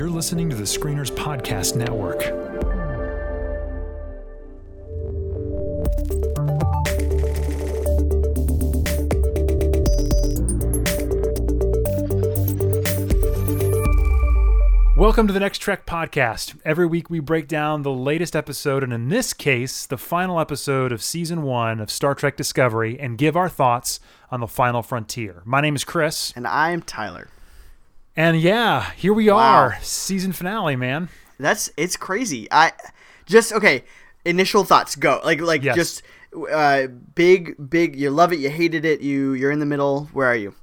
You're listening to the Screeners Podcast Network. Welcome to the Next Trek podcast. Every week we break down the latest episode, and in this case, the final episode of season one of Star Trek Discovery, and give our thoughts on the final frontier. My name is Chris. And I'm Tyler. And yeah, here we Wow. are, season finale, man. That's it's crazy. I just okay. Initial thoughts go like like Yes. just uh, big big. You love it. You hated it. You you're in the middle. Where are you?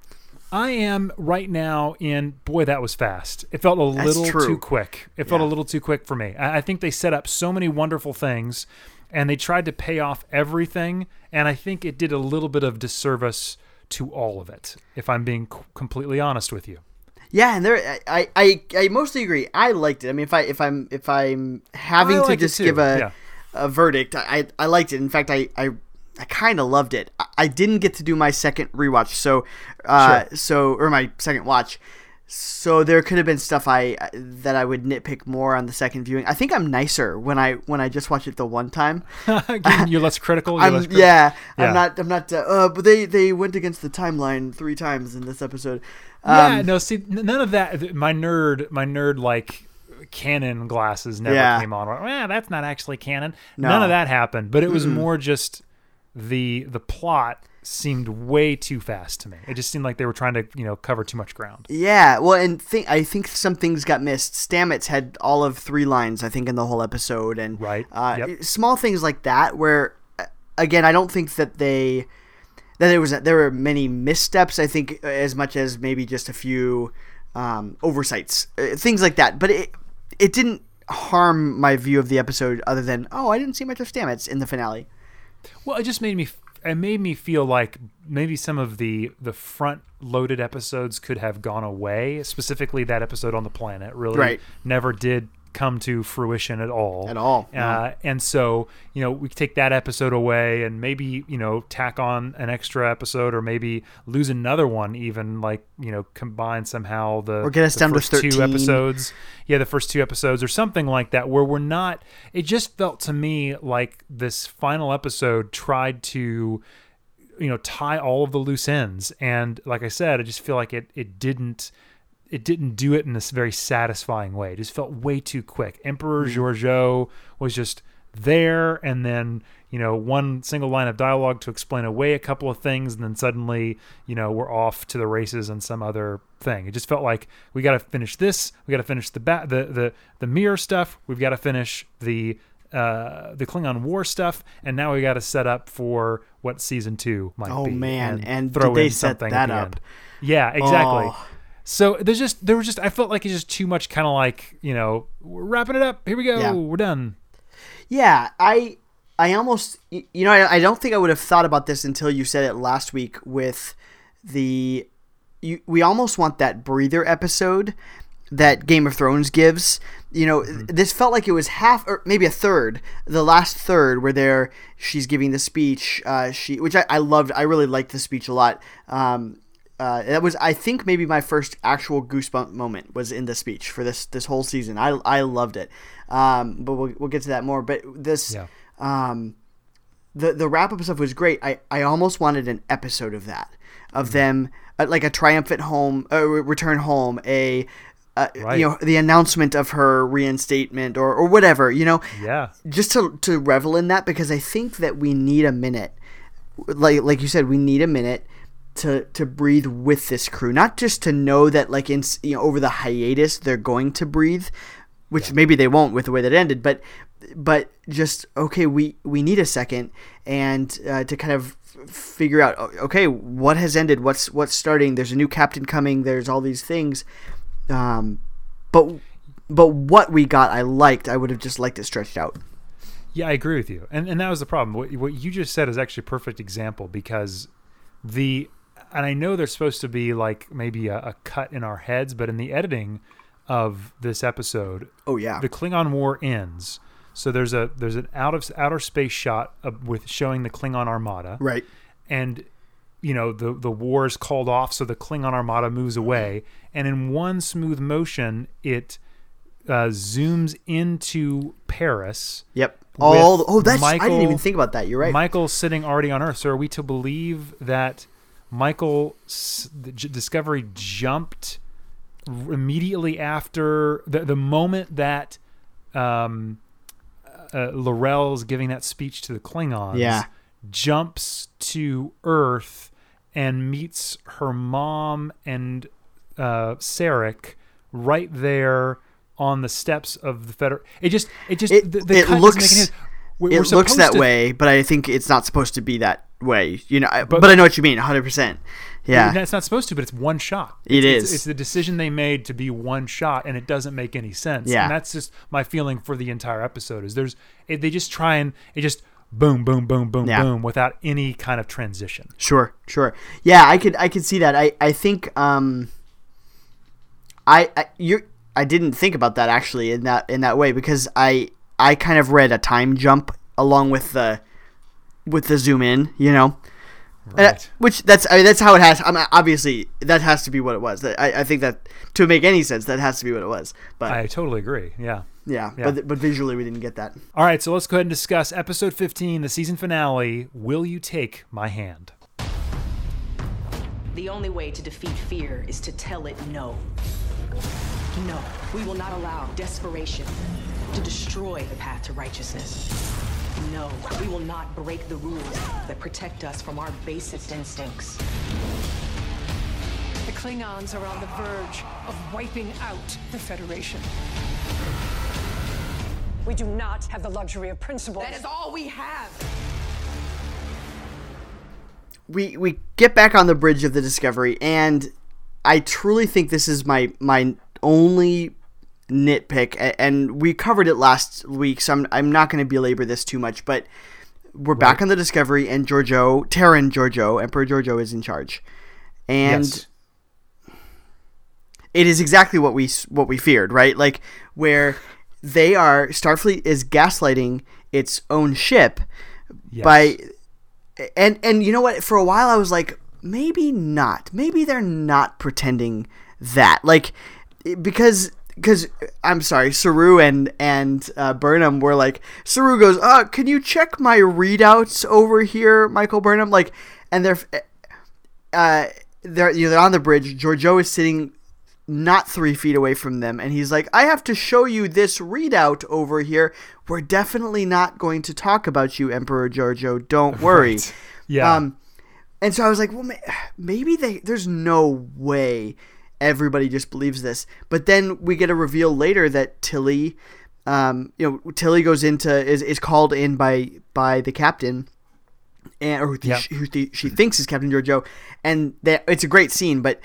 I am right now in, boy, that was fast. It felt a That's little true. too quick. It felt a little too quick for me. I, I think they set up so many wonderful things and they tried to pay off everything. And I think it did a little bit of disservice to all of it, if I'm being c- completely honest with you. Yeah, and there I, I I mostly agree. I liked it. I mean, if I if I'm if I'm having to like just give a yeah. a verdict, I I, liked it. In fact, I I, I kind of loved it. I, I didn't get to do my second rewatch, so uh Sure. so or my second watch. So there could have been stuff I that I would nitpick more on the second viewing. I think I'm nicer when I when I just watch it the one time. you're less critical. You're I'm less critical. yeah, Yeah. I'm not I'm not uh, uh but they they went against the timeline three times in this episode. Yeah, Um, no, see, none of that. My nerd, my nerd, like canon glasses never Yeah. came on. Well, that's not actually canon. No. None of that happened. But it was more just the the plot seemed way too fast to me. It just seemed like they were trying to you know cover too much ground. Yeah, well, and think I think some things got missed. Stamets had all of three lines, I think, in the whole episode, and Right, uh, yep. small things like that. Where, uh, again, I don't think that they that there was there were many missteps. I think as much as maybe just a few um, oversights, uh, things like that. But it it didn't harm my view of the episode, other than oh, I didn't see much of Stamets in the finale. Well, it just made me. It made me feel like maybe some of the the front loaded episodes could have gone away. Specifically, that episode on the planet really Right. never did come to fruition at all. At all. Uh, and so you know we take that episode away and maybe you know tack on an extra episode or maybe lose another one even like you know combine somehow the Or get us the down to first two episodes yeah the first two episodes or something like that where we're not it just felt to me like this final episode tried to you know tie all of the loose ends and like i said i just feel like it it didn't it didn't do it in this very satisfying way it just felt way too quick emperor georgiou was just there and then you know one single line of dialogue to explain away a couple of things and then suddenly you know we're off to the races and some other thing it just felt like we got to finish this we got to finish the bat the the the mirror stuff we've got to finish the uh the klingon war stuff and now we got to set up for what season two might Oh, be man, and throw did they in set something that at the up? end. yeah exactly Oh. So there's just there was just I felt like it's just too much kind of like you know we're wrapping it up here we go Yeah. we're done Yeah, I I almost you know I, I don't think I would have thought about this until you said it last week with the you, we almost want that breather episode that Game of Thrones gives. You know, this felt like it was half or maybe a third, the last third where there she's giving the speech. Uh, she which I, I loved. I really liked the speech a lot. Um, uh, that was I think maybe my first actual goosebump moment was in the speech for this this whole season. I I loved it. Um, but we'll we'll get to that more. But this Yeah. um, the the wrap up stuff was great. I, I almost wanted an episode of that Mm-hmm. of them uh, like a triumphant home, uh, re- return home, a uh, Right. you know the announcement of her reinstatement or, or whatever. You know, yeah just to to revel in that because I think that we need a minute, like like you said, we need a minute to to breathe with this crew, not just to know that like in you know over the hiatus they're going to breathe, which maybe they won't with the way that it ended, but but just okay, we we need a second and uh, to kind of figure out okay what has ended, what's what's starting. There's a new captain coming. There's all these things, um, but but what we got, I liked. I would have just liked it stretched out. Yeah, I agree with you, and and that was the problem. What what you just said is actually a perfect example because the and I know there's supposed to be like maybe a, a cut in our heads, but in the editing of this episode, Oh yeah. the Klingon War ends. So there's a there's an out of outer space shot of, with showing the Klingon Armada, Right. and you know the the war is called off, so the Klingon Armada moves away, and in one smooth motion, it uh, zooms into Paris. Yep. All oh, that's Michael, I didn't even think about that. You're right. Michael's sitting already on Earth. So are we to believe that Michael s- the Discovery jumped immediately after the the moment that um, uh, L'Rell's giving that speech to the Klingons? Yeah. jumps to Earth and meets her mom and uh, Sarek right there on the steps of the federal. It just, it just, It- the, the it looks- make any sense. We- it we're looks that to- way, but I think it's not supposed to be that way. You know, but, But- I know what you mean. 100. percent Yeah. It's not supposed to, but it's one shot. It it's. It's, it's the decision they made to be one shot, and it doesn't make any sense. Yeah. And that's just my feeling for the entire episode. Is there's it, they just try and it just boom, boom, boom, boom, Yeah. boom without any kind of transition. Sure, sure. Yeah, I could I could see that. I I think um I, I you I didn't think about that actually in that in that way because I I kind of read a time jump along with the with the zoom in, you know. And, uh, Right. which that's I mean, that's how it has. I mean, obviously, that has to be what it was. I, I think that to make any sense, that has to be what it was. But I totally agree. Yeah. yeah, yeah. but but visually, we didn't get that. All right, so let's go ahead and discuss episode 15, the season finale. Will you take my hand? The only way to defeat fear is to tell it no. No, we will not allow desperation to destroy the path to righteousness. No, we will not break the rules that protect us from our basest instincts. The Klingons are on the verge of wiping out the Federation. We do not have the luxury of principle. That is all we have. we we get back on the bridge of the Discovery, and I truly think this is my my only nitpick, and we covered it last week, so I'm I'm not going to belabor this too much, but we're back on the Discovery, and Georgiou, Terran Georgiou, Emperor Georgiou is in charge, and yes. it is exactly what we what we feared, right? Like where they are Starfleet is gaslighting its own ship Yes. by and and you know what for a while I was like maybe not. Maybe they're not pretending that. Like because because I'm sorry, Saru and and uh, Burnham were like Saru goes, "Uh, can you check my readouts over here, Michael Burnham?" Like and they're uh they're you know, they're on the bridge. Georgiou is sitting not three feet away from them, and he's like, "I have to show you this readout over here. We're definitely not going to talk about you, Emperor Georgiou. Don't worry." Right. Yeah. Um, and so I was like, "Well, maybe they. There's no way everybody just believes this." But then we get a reveal later that Tilly, um, you know, Tilly goes into is is called in by by the captain and or who, Yep. she, who the, she thinks is Captain Georgiou, and that it's a great scene. But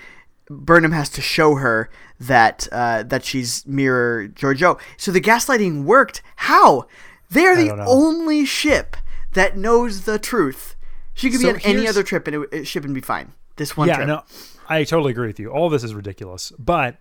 Burnham has to show her that uh, that she's mirror Georgiou. So the gaslighting worked. How? They are the know. only ship that knows the truth. She could So be on any other trip and it, it ship and be fine. This one yeah, trip. no, I totally agree with you. All this is ridiculous. But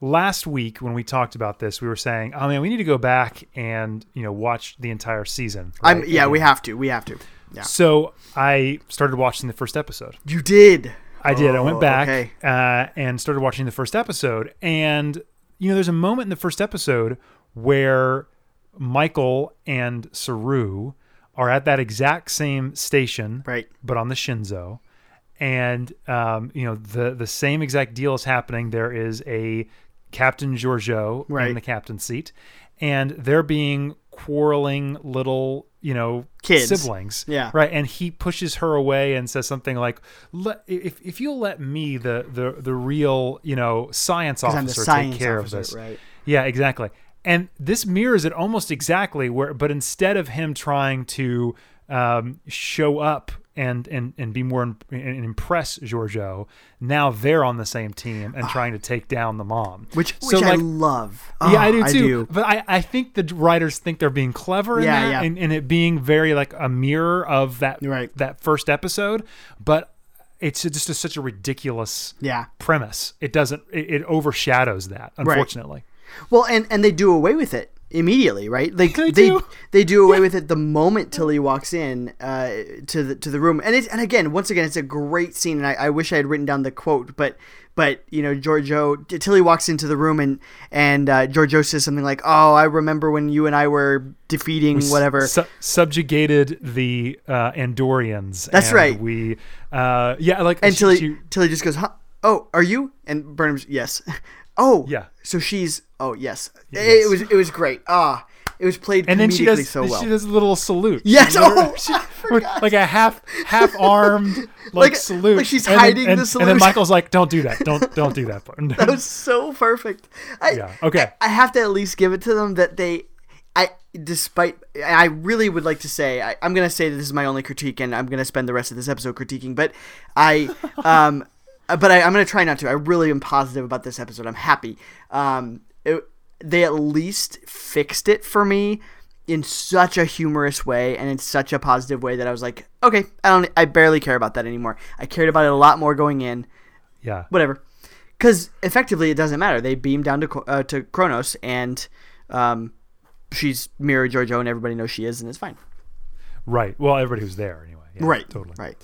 last week when we talked about this, we were saying, "Oh man, we need to go back and you know watch the entire season." I'm right? yeah. We have to. We have to. Yeah. So I started watching the first episode. You did. I did. I Oh, went back okay. uh, and started watching the first episode. And, you know, there's a moment in the first episode where Michael and Saru are at that exact same station, Right. but on the Shenzhou. And, um, you know, the, the same exact deal is happening. There is a Captain Georgiou Right. in the captain's seat, and they're being quarreling little, you know, Kids. siblings. Yeah. Right. And he pushes her away and says something like, if, if you'll let me, the, the, the real, you know, science officer, science take care officer, of this. right. Yeah, exactly. And this mirrors it almost exactly where, but instead of him trying to um, show up and, and, and be more and, and impress Georgiou, now they're on the same team and ah. trying to take down the mom. Which So, which I like, love. yeah, I Oh, do too. do. But I, I think the writers think they're being clever in Yeah, that yeah. And, and it being very like a mirror of that Right. that first episode. But it's just a, such a ridiculous Yeah. premise. It doesn't. It, it overshadows that. Unfortunately. Well, and and they do away with it immediately, right? Like They they do. they do away with it the moment Tilly walks in uh, to the to the room, and it's and again, once again, it's a great scene, and I, I wish I had written down the quote, but but you know, Georgiou Tilly walks into the room, and and uh, Georgiou says something like, "Oh, I remember when you and I were defeating whatever." Su- subjugated the uh, Andorians. That's and right. We, uh, yeah, like and she- Tilly she- Tilly just goes, huh? "Oh, are you?" And Burnham's, "Yes." oh, Yeah. So she's, oh yes, It, Yes. it was it was great. Ah, it was played and then she does so well. she does a little salute. Yes, oh, she- I with, forgot. like a half half armed like, Like- salute. like she's And then- hiding the and, And salute. then Michael's like, "Don't do that. Don't don't do that." that was so perfect. I, Yeah, okay. I, I have to at least give it to them that they, I despite I really would like to say I, I'm gonna say that this is my only critique and I'm gonna spend the rest of this episode critiquing, but I um. But I, I'm going to try not to. I really am positive about this episode. I'm happy. Um, it, they at least fixed it for me in such a humorous way and in such a positive way that I was like, okay, I don't. I barely care about that anymore. I cared about it a lot more going in yeah. whatever. Because effectively, it doesn't matter. They beam down to uh, to Kronos, and um, she's mirror Georgiou, and everybody knows she is, and it's fine. Right. Well, everybody was there anyway. Yeah, right. Totally. Right.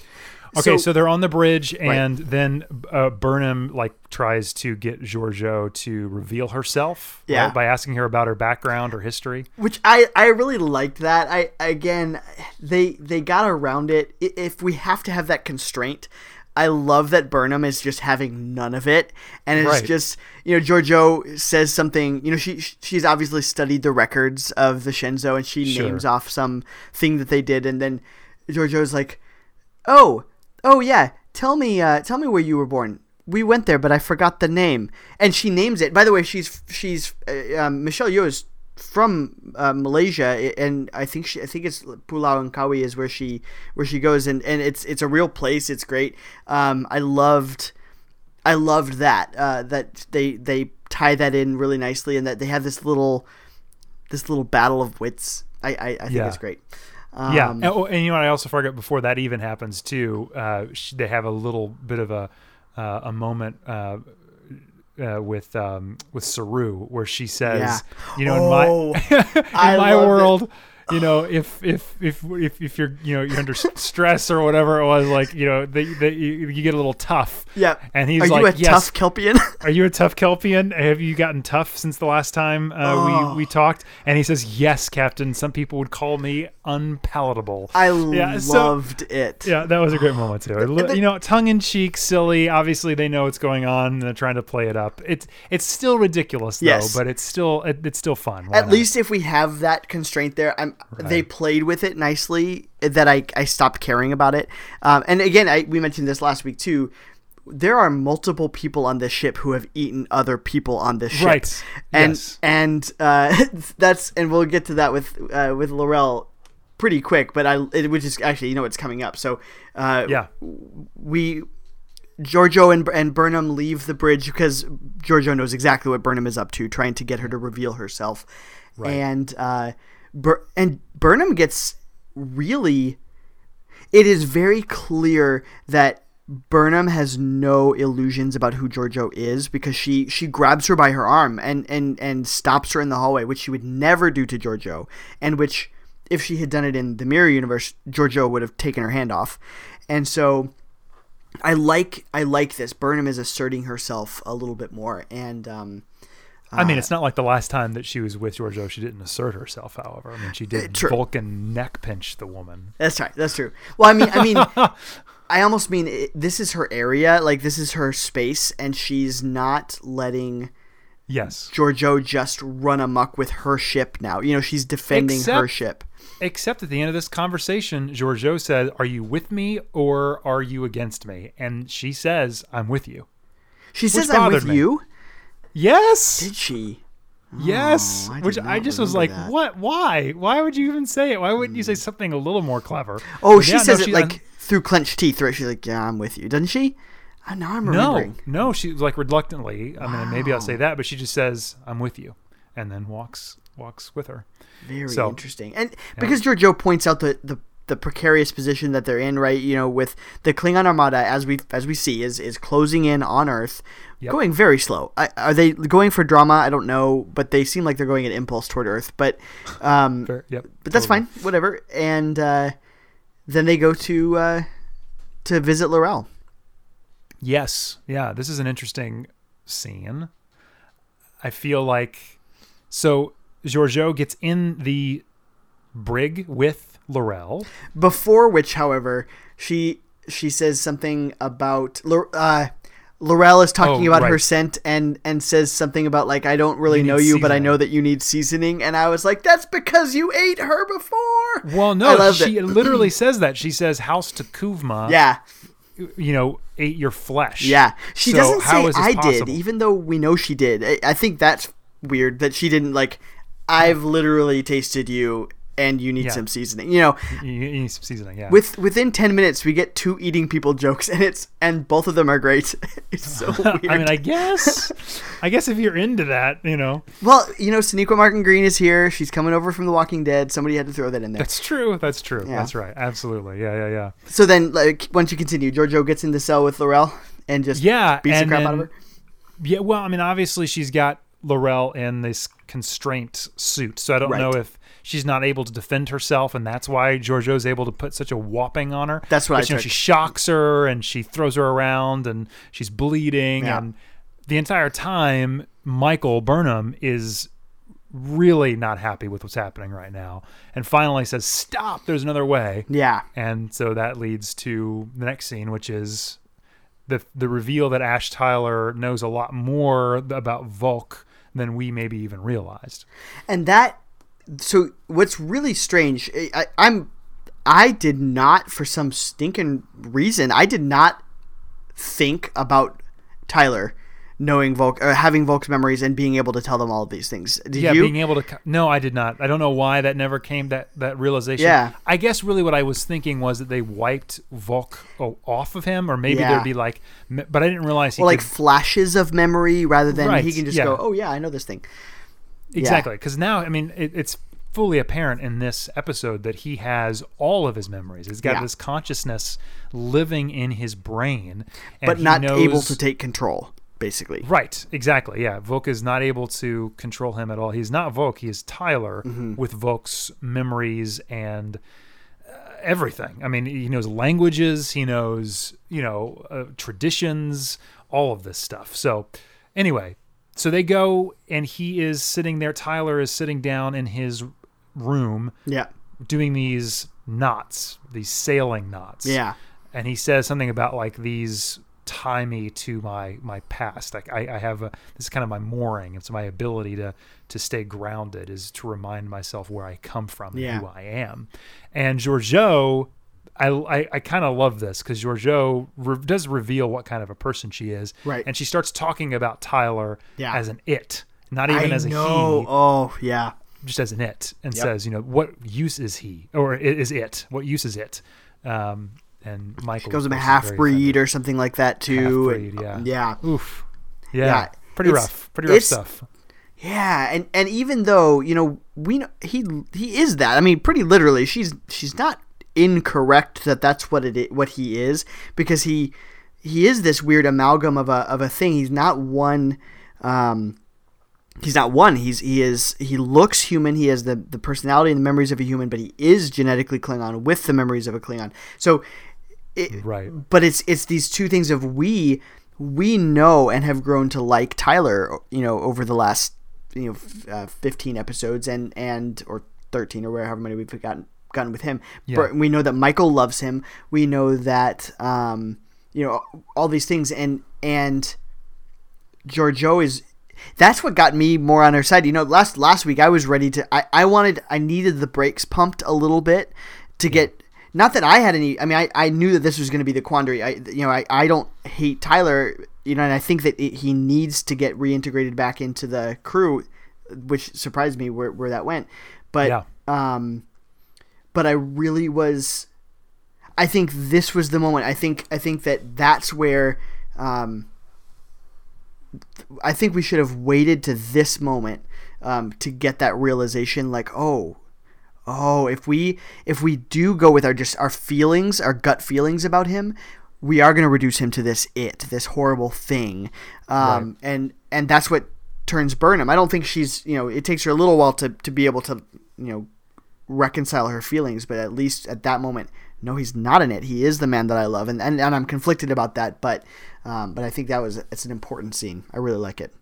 Okay, so, they're on the bridge, and then uh, Burnham like tries to get Georgiou to reveal herself, right, Yeah. by asking her about her background or history. which I I really liked that. I again, they they got around it. If we have to have that constraint. I love that Burnham is just having none of it, and it's Right. just you know Georgiou says something. You know she she's obviously studied the records of the Shenzhou, and she Sure. names off some thing that they did, and then Georgiou's like, "Oh, oh yeah, tell me, uh, tell me where you were born. We went there, but I forgot the name." And she names it. By the way, she's she's uh, um, Michelle Yeoh is from uh, Malaysia, and I think she I think it's Pulau Langkawi is where she where she goes, and, and it's it's a real place. It's great. Um, I loved. I loved that uh, that they they tie that in really nicely, and that they have this little this little battle of wits. I I, I think Yeah. it's great. Yeah, Um, and, oh, and you know what I also forgot before that even happens too. Uh, sh- they have a little bit of a uh, a moment. Uh, uh, with um, with Saru, where she says, Yeah. "You know, Oh, in my in I my loved it. You know, if if if if if you're you know you're under stress or whatever it was, like you know, you, you get a little tough." Yeah. and he's Are like, you a "Yes, tough Kelpian? are you a tough Kelpian? Have you gotten tough since the last time uh, Oh. we we talked?" And he says, "Yes, Captain. Some people would call me unpalatable." I Yeah, so- loved it. Yeah, that was a great moment too. You know, tongue in cheek, silly. Obviously, they know what's going on and they're trying to play it up. It's it's still ridiculous though, Yes. but it's still it, it's still fun. Why At not? least if we have that constraint there, I'm, they played with it nicely. That I, I stopped caring about it. Um, and again, I, we mentioned this last week too. There are multiple people on this ship who have eaten other people on this ship, Right. And Yes. and uh, that's and we'll get to that with uh, with L'Rell pretty quick. But I it, which is actually you know it's coming up. So uh, yeah, we Georgiou and, and Burnham leave the bridge because Georgiou knows exactly what Burnham is up to, trying to get her to reveal herself. Right. And uh, Bur- and Burnham gets really. It is very clear that Burnham has no illusions about who Georgiou is because she she grabs her by her arm and and and stops her in the hallway, which she would never do to Georgiou, and which if she had done it in the mirror universe, Georgiou would have taken her hand off. And so I like I like this. Burnham is asserting herself a little bit more, and um, I mean, ah. it's not like the last time that she was with Georgiou, she didn't assert herself. However, I mean, she did uh, true. Vulcan neck pinch the woman. that's right. That's true. Well, I mean, I mean, I almost mean it, this is her area, like this is her space, and she's not letting Yes, Georgiou just run amok with her ship now. You know, she's defending her ship. except at the end of this conversation, Georgiou said, "Are you with me or are you against me?" And she says, "I'm with you." She says, "I'm with me. you." Yes. Did she? Yes, Oh, I which I just was like, that. what? Why? Why would you even say it? Why wouldn't you say something a little more clever? Oh, But she yeah, no, says it she- like through clenched teeth, right? She's like, "Yeah, I'm with you," doesn't she? Uh, now I'm no, remembering. no. She like reluctantly. I mean, maybe I'll say that, but she just says, "I'm with you," and then walks walks with her. Very So- interesting. And because Georgiou points out the, the the precarious position that they're in, right? You know, with the Klingon armada as we as we see is is closing in on Earth, Yep. going very slow. I, are they going for drama? I don't know, but they seem like they're going at impulse toward Earth. But um, Fair- yep, but that's totally. fine, whatever. And uh, then they go to uh, to visit L'Rell. Yes. Yeah. This is an interesting scene. I feel like so Georgiou gets in the brig with L'Rell. Before which, however, she she says something about uh, L'Rell is talking Oh, about her scent and and says something about like I don't really You know you, but I know that you need seasoning. And I was like, that's because you ate her before. Well, no, she it. literally says that. She says House T'Kuvma, Yeah, you know, ate your flesh. yeah. She So doesn't say I did, even though we know she did. I, I think that's weird that she didn't like. I've literally tasted you, and you need Yeah. some seasoning. You know, You, you need some seasoning, yeah. with within 10 minutes we get two eating people jokes and it's and both of them are great it's so weird I mean, I guess, I guess if you're into that, you know, well you know Sonequa Martin Green is here she's coming over from The Walking Dead somebody had to throw that in there that's true. That's true. Yeah. That's right. Absolutely. Yeah, yeah, yeah. so then like once you continue Georgiou gets in the cell with L'Rell and just Yeah, beats the crap out of her Yeah, well, I mean, obviously she's got L'Rell in this constraint suit, so I don't Right. know if she's not able to defend herself, and that's why Georgiou's able to put such a whopping on her. That's what But, I you know. She shocks her and she throws her around, and she's bleeding, Yeah. and the entire time Michael Burnham is really not happy with what's happening right now, and finally says, "Stop! There's another way." yeah And so that leads to the next scene, which is the the reveal that Ash Tyler knows a lot more about Voq than we maybe even realized. and that so what's really strange I, I, i'm i did not for some stinking reason i did not think about tyler knowing voq or uh, having voq's memories and being able to tell them all of these things did yeah, you being able to no, I did not. I don't know why that never came that that realization. Yeah. I guess really what I was thinking was that they wiped Voq off of him, or maybe Yeah. there'd be like, but I didn't realize he or like flashes of memory rather than Right, he can just yeah. go oh yeah i know this thing Exactly, because now I mean it, it's fully apparent in this episode that he has all of his memories. He's got Yeah. this consciousness living in his brain, and but not able to take control basically Right, exactly. Yeah, Voq is not able to control him at all. He's not Voq. He is Tyler Mm-hmm. with Voq's memories and uh, everything. I mean, he knows languages. He knows, you know, uh, traditions, all of this stuff. So, anyway, so they go and he is sitting there. Tyler is sitting down in his room yeah. doing these knots, these sailing knots. Yeah. And he says something about like these tie me to my my past. Like i, I have a, this is kind of my mooring. It's my ability to to stay grounded is to remind myself where i come from and Yeah. who i am. And georgiou i i, I kind of love this because georgiou re- does reveal what kind of a person she is Right. and she starts talking about tyler Yeah. as an it not even I as a he oh yeah just as an it and Yep. says, you know, what use is he or is it? What use is it? Um, and Michael goes of him a half breed or something like that too Half-breed, yeah. yeah Oof. Yeah. Yeah, Pretty it's- rough. Pretty rough stuff. Yeah, and and even though you know we know he he is that. I mean, pretty literally, she's she's not incorrect that that's what it what he is because he he is this weird amalgam of a of a thing. He's not one. Um, he's not one. He's he is he looks human. He has the the personality and the memories of a human, but he is genetically Klingon with the memories of a Klingon. So. It, Right. but it's it's these two things of we we know and have grown to like Tyler, you know, over the last you know f- uh, fifteen episodes and and or thirteen or wherever many we've gotten gotten with him. Yeah. But we know that Michael loves him. We know that um, you know all these things and and Georgiou is that's what got me more on her side. You know, last last week I was ready to I, I wanted I needed the brakes pumped a little bit to get not that I had any I mean I, I knew that this was going to be the quandary. I you know I, I don't hate Tyler, you know, and I think that it, he needs to get reintegrated back into the crew, which surprised me where where that went. But Yeah. um but I really was I think this was the moment. I think I think that that's where um I think we should have waited to this moment um, to get that realization. Like, oh, oh, if we if we do go with our just our feelings, our gut feelings about him, we are going to reduce him to this it, this horrible thing, um, and and that's what turns Burnham. I don't think she's you know it takes her a little while to to be able to you know reconcile her feelings, but at least at that moment, no, he's not in it. He is the man that I love, and and, and I'm conflicted about that, but um, but I think that was it's an important scene. I really like it.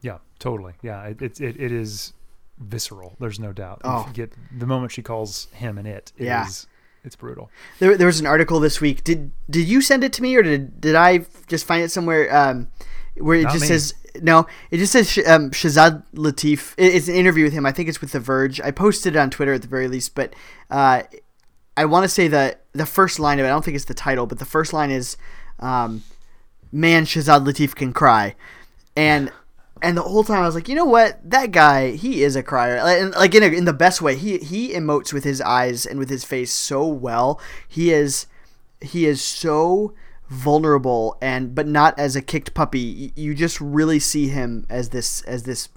Yeah, totally. Yeah, it, it's it, it is visceral. There's no doubt. You Oh. get the moment she calls him and it, it Yeah. is- it's brutal. There, there was an article this week. Did did you send it to me or did did I just find it somewhere um, where it Not just me. says no? It just says um, Shazad Latif. It's an interview with him. I think it's with The Verge. I posted it on Twitter at the very least, but uh, I want to say the the first line of it. I don't think it's the title, but the first line is, um, "Man, Shazad Latif can cry," and and the whole time I was like, you know what, that guy, he is a crier, and, like in a, in the best way. He he emotes with his eyes and with his face so well. He is he is so vulnerable and but not as a kicked puppy. You just really see him as this as this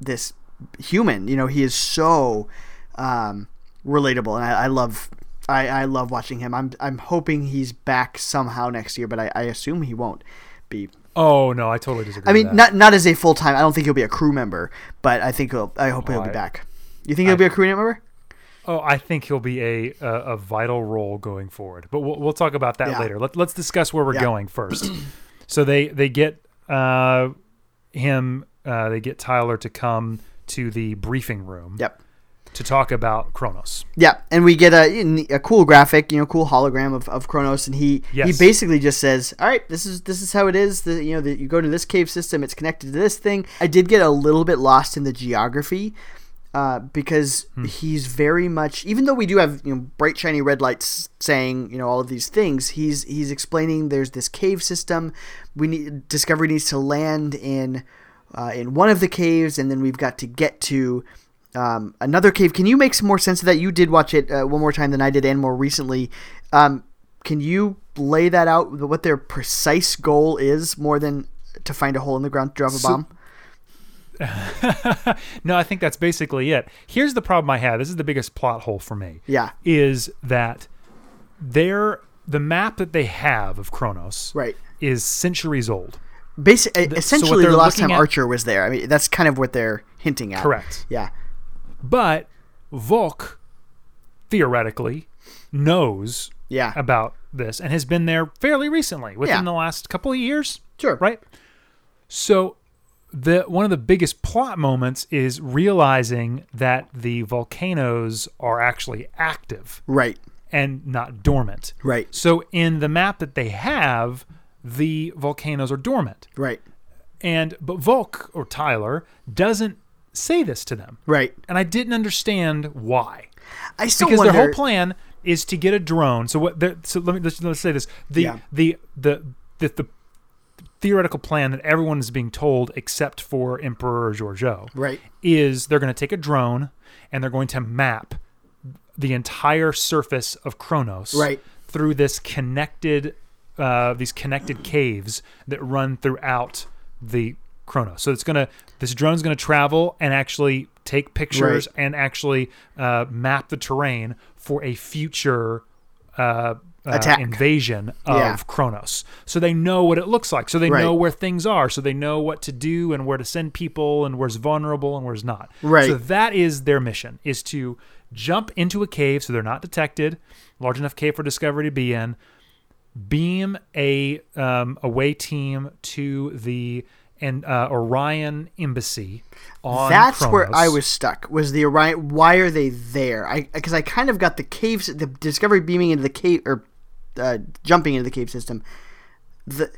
this human. You know, he is so um, relatable, and I, I love. I, I love watching him. I'm I'm hoping he's back somehow next year, but I, I assume he won't be. Oh no, I totally disagree. I mean, not not as a full time. I don't think he'll be a crew member, but I think he'll. I hope he'll be back. You think he'll be a crew member? Oh, I think he'll be a a, a vital role going forward. But we'll, we'll talk about that Yeah. later. Let, let's discuss where we're Yeah. going first. so they they get uh, him. Uh, they get Tyler to come to the briefing room Yep. to talk about Kronos. Yeah, and we get a, a cool graphic, you know, cool hologram of, of Kronos, and he he basically just says, "All right, this is this is how it is. The, you know, the, you go to this cave system, it's connected to this thing." I did get a little bit lost in the geography uh, because he's very much, even though we do have you know bright shiny red lights saying you know all of these things, he's he's explaining there's this cave system. We need Discovery needs to land in uh, in one of the caves, and then we've got to get to um, another cave. Can you make some more sense of that? You did watch it uh, one more time than I did, and more recently. Um, can you lay that out? What their precise goal is, more than to find a hole in the ground to drop a So- bomb? No, I think that's basically it. Here's the problem I have. This is the biggest plot hole for me. Yeah. Is that their the map that they have of Kronos Right. is centuries old. Basically, essentially, they're the last time at- Archer was there. I mean, that's kind of what they're hinting at. Correct. Yeah. But Voq theoretically knows Yeah. about this and has been there fairly recently, within Yeah. the last couple of years. Sure. Right? So the one of the biggest plot moments is realizing that the volcanoes are actually active Right. and not dormant. Right. So in the map that they have, the volcanoes are dormant. Right. And but Volk or Tyler doesn't say this to them. Right. And I didn't understand why. I still Because wonder. their whole plan is to get a drone. So what? So let me let's, let's say this: the, Yeah. the the the the theoretical plan that everyone is being told, except for Emperor Georgiou, Right. is they're going to take a drone and they're going to map the entire surface of Kronos Right. through this connected uh, these connected caves that run throughout the Kronos. So it's gonna this drone's gonna travel and actually take pictures Right. and actually uh, map the terrain for a future uh, uh, Attack. invasion of Yeah. Kronos. So they know what it looks like. So they Right. know where things are. So they know what to do and where to send people and where's vulnerable and where's not. Right. So that is their mission: is to jump into a cave so they're not detected, large enough cave for Discovery to be in, beam a um, away team to the and uh, Orion embassy on That's where I was stuck. Was the Orion? Why are they there? I because I kind of got the caves, the Discovery beaming into the cave or uh, jumping into the cave system. The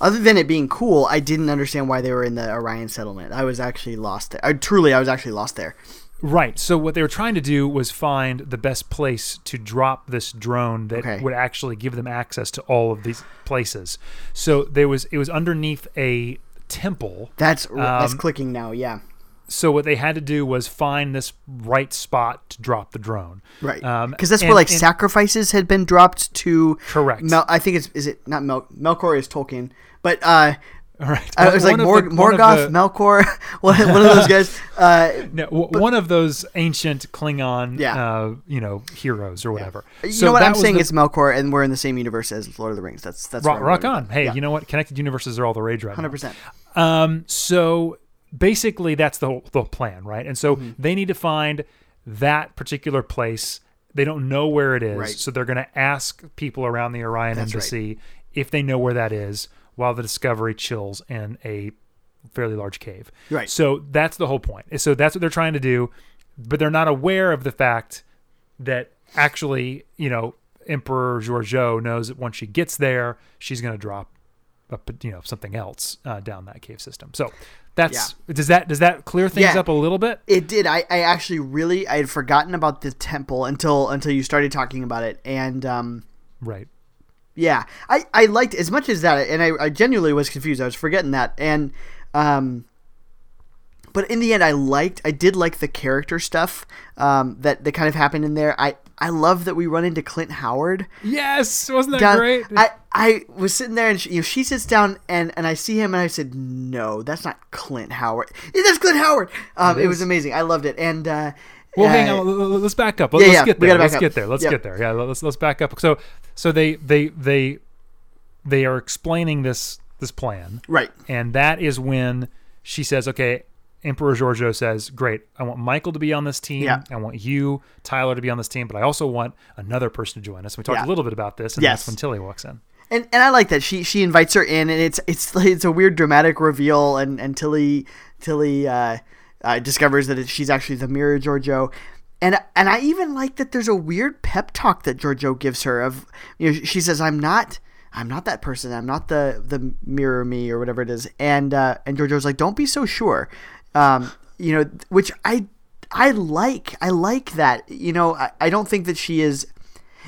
other than it being cool, I didn't understand why they were in the Orion settlement. I was actually lost there. I, truly, I was actually lost there. Right. So what they were trying to do was find the best place to drop this drone that Okay. would actually give them access to all of these places. So there was it was underneath a temple. That's that's Um, clicking now. Yeah. So what they had to do was find this right spot to drop the drone. Right, Um, because that's and- where like and- sacrifices had been dropped to. Correct. Mel, I think it's is it not Mel, Melkor is Tolkien, but uh, All right. I was like One of Mor- the- Morgoth, the- Melkor, one, one of those guys. Uh, No, w- one of those ancient Klingon, Yeah. uh, you know, heroes or whatever. you So know what I'm saying? the- it's Melkor, and we're in the same universe as Lord of the Rings. That's that's rock, rock on. Hey, Yeah. you know what? Connected universes are all the rage right now. 100%. Um, so basically, that's the whole, the plan, right? And so Mm-hmm. they need to find that particular place. They don't know where it is, Right. so they're going to ask people around the Orion That's right. Embassy if they know where that is. While the Discovery chills in a fairly large cave, Right. So that's the whole point. So that's what they're trying to do, but they're not aware of the fact that actually, you know, Emperor Georgiou knows that once she gets there, she's going to drop a, you know something else uh, down that cave system. So that's does that does that clear things Yeah. up a little bit? It did. I, I actually really I had forgotten about the temple until until you started talking about it, and um, Right. yeah, I, I liked as much as that, and I, I genuinely was confused. I was forgetting that, and um, but in the end, I liked. I did like the character stuff um, that that kind of happened in there. I I love that we run into Clint Howard. Yes, wasn't that down- great? I, I was sitting there and she, you know she sits down and, and I see him and I said no that's not Clint Howard yeah, that's Clint Howard um, It it, was amazing I loved it and uh, well, hang uh, on. l- l- Let's back up. yeah, Let's yeah, get we there. Let's back get there. Let's Yep. get there. Yeah, let's let's back up. So so they they they they are explaining this this plan, right and that is when she says, "Okay." Emperor Georgiou says, "Great. I want Michael to be on this team. Yeah. I want you, Tyler, to be on this team, but I also want another person to join us." We talked Yeah. a little bit about this, and Yes. that's when Tilly walks in. and and I like that she she invites her in and it's it's it's a weird dramatic reveal and and Tilly Tilly uh, uh, discovers that it, she's actually the mirror Georgiou. And, and I even like that there's a weird pep talk that Georgiou gives her of you know she says I'm not I'm not that person I'm not the the mirror me or whatever it is and uh, and Georgiou's like don't be so sure um, you know which I I like I like that. You know I, I don't think that she is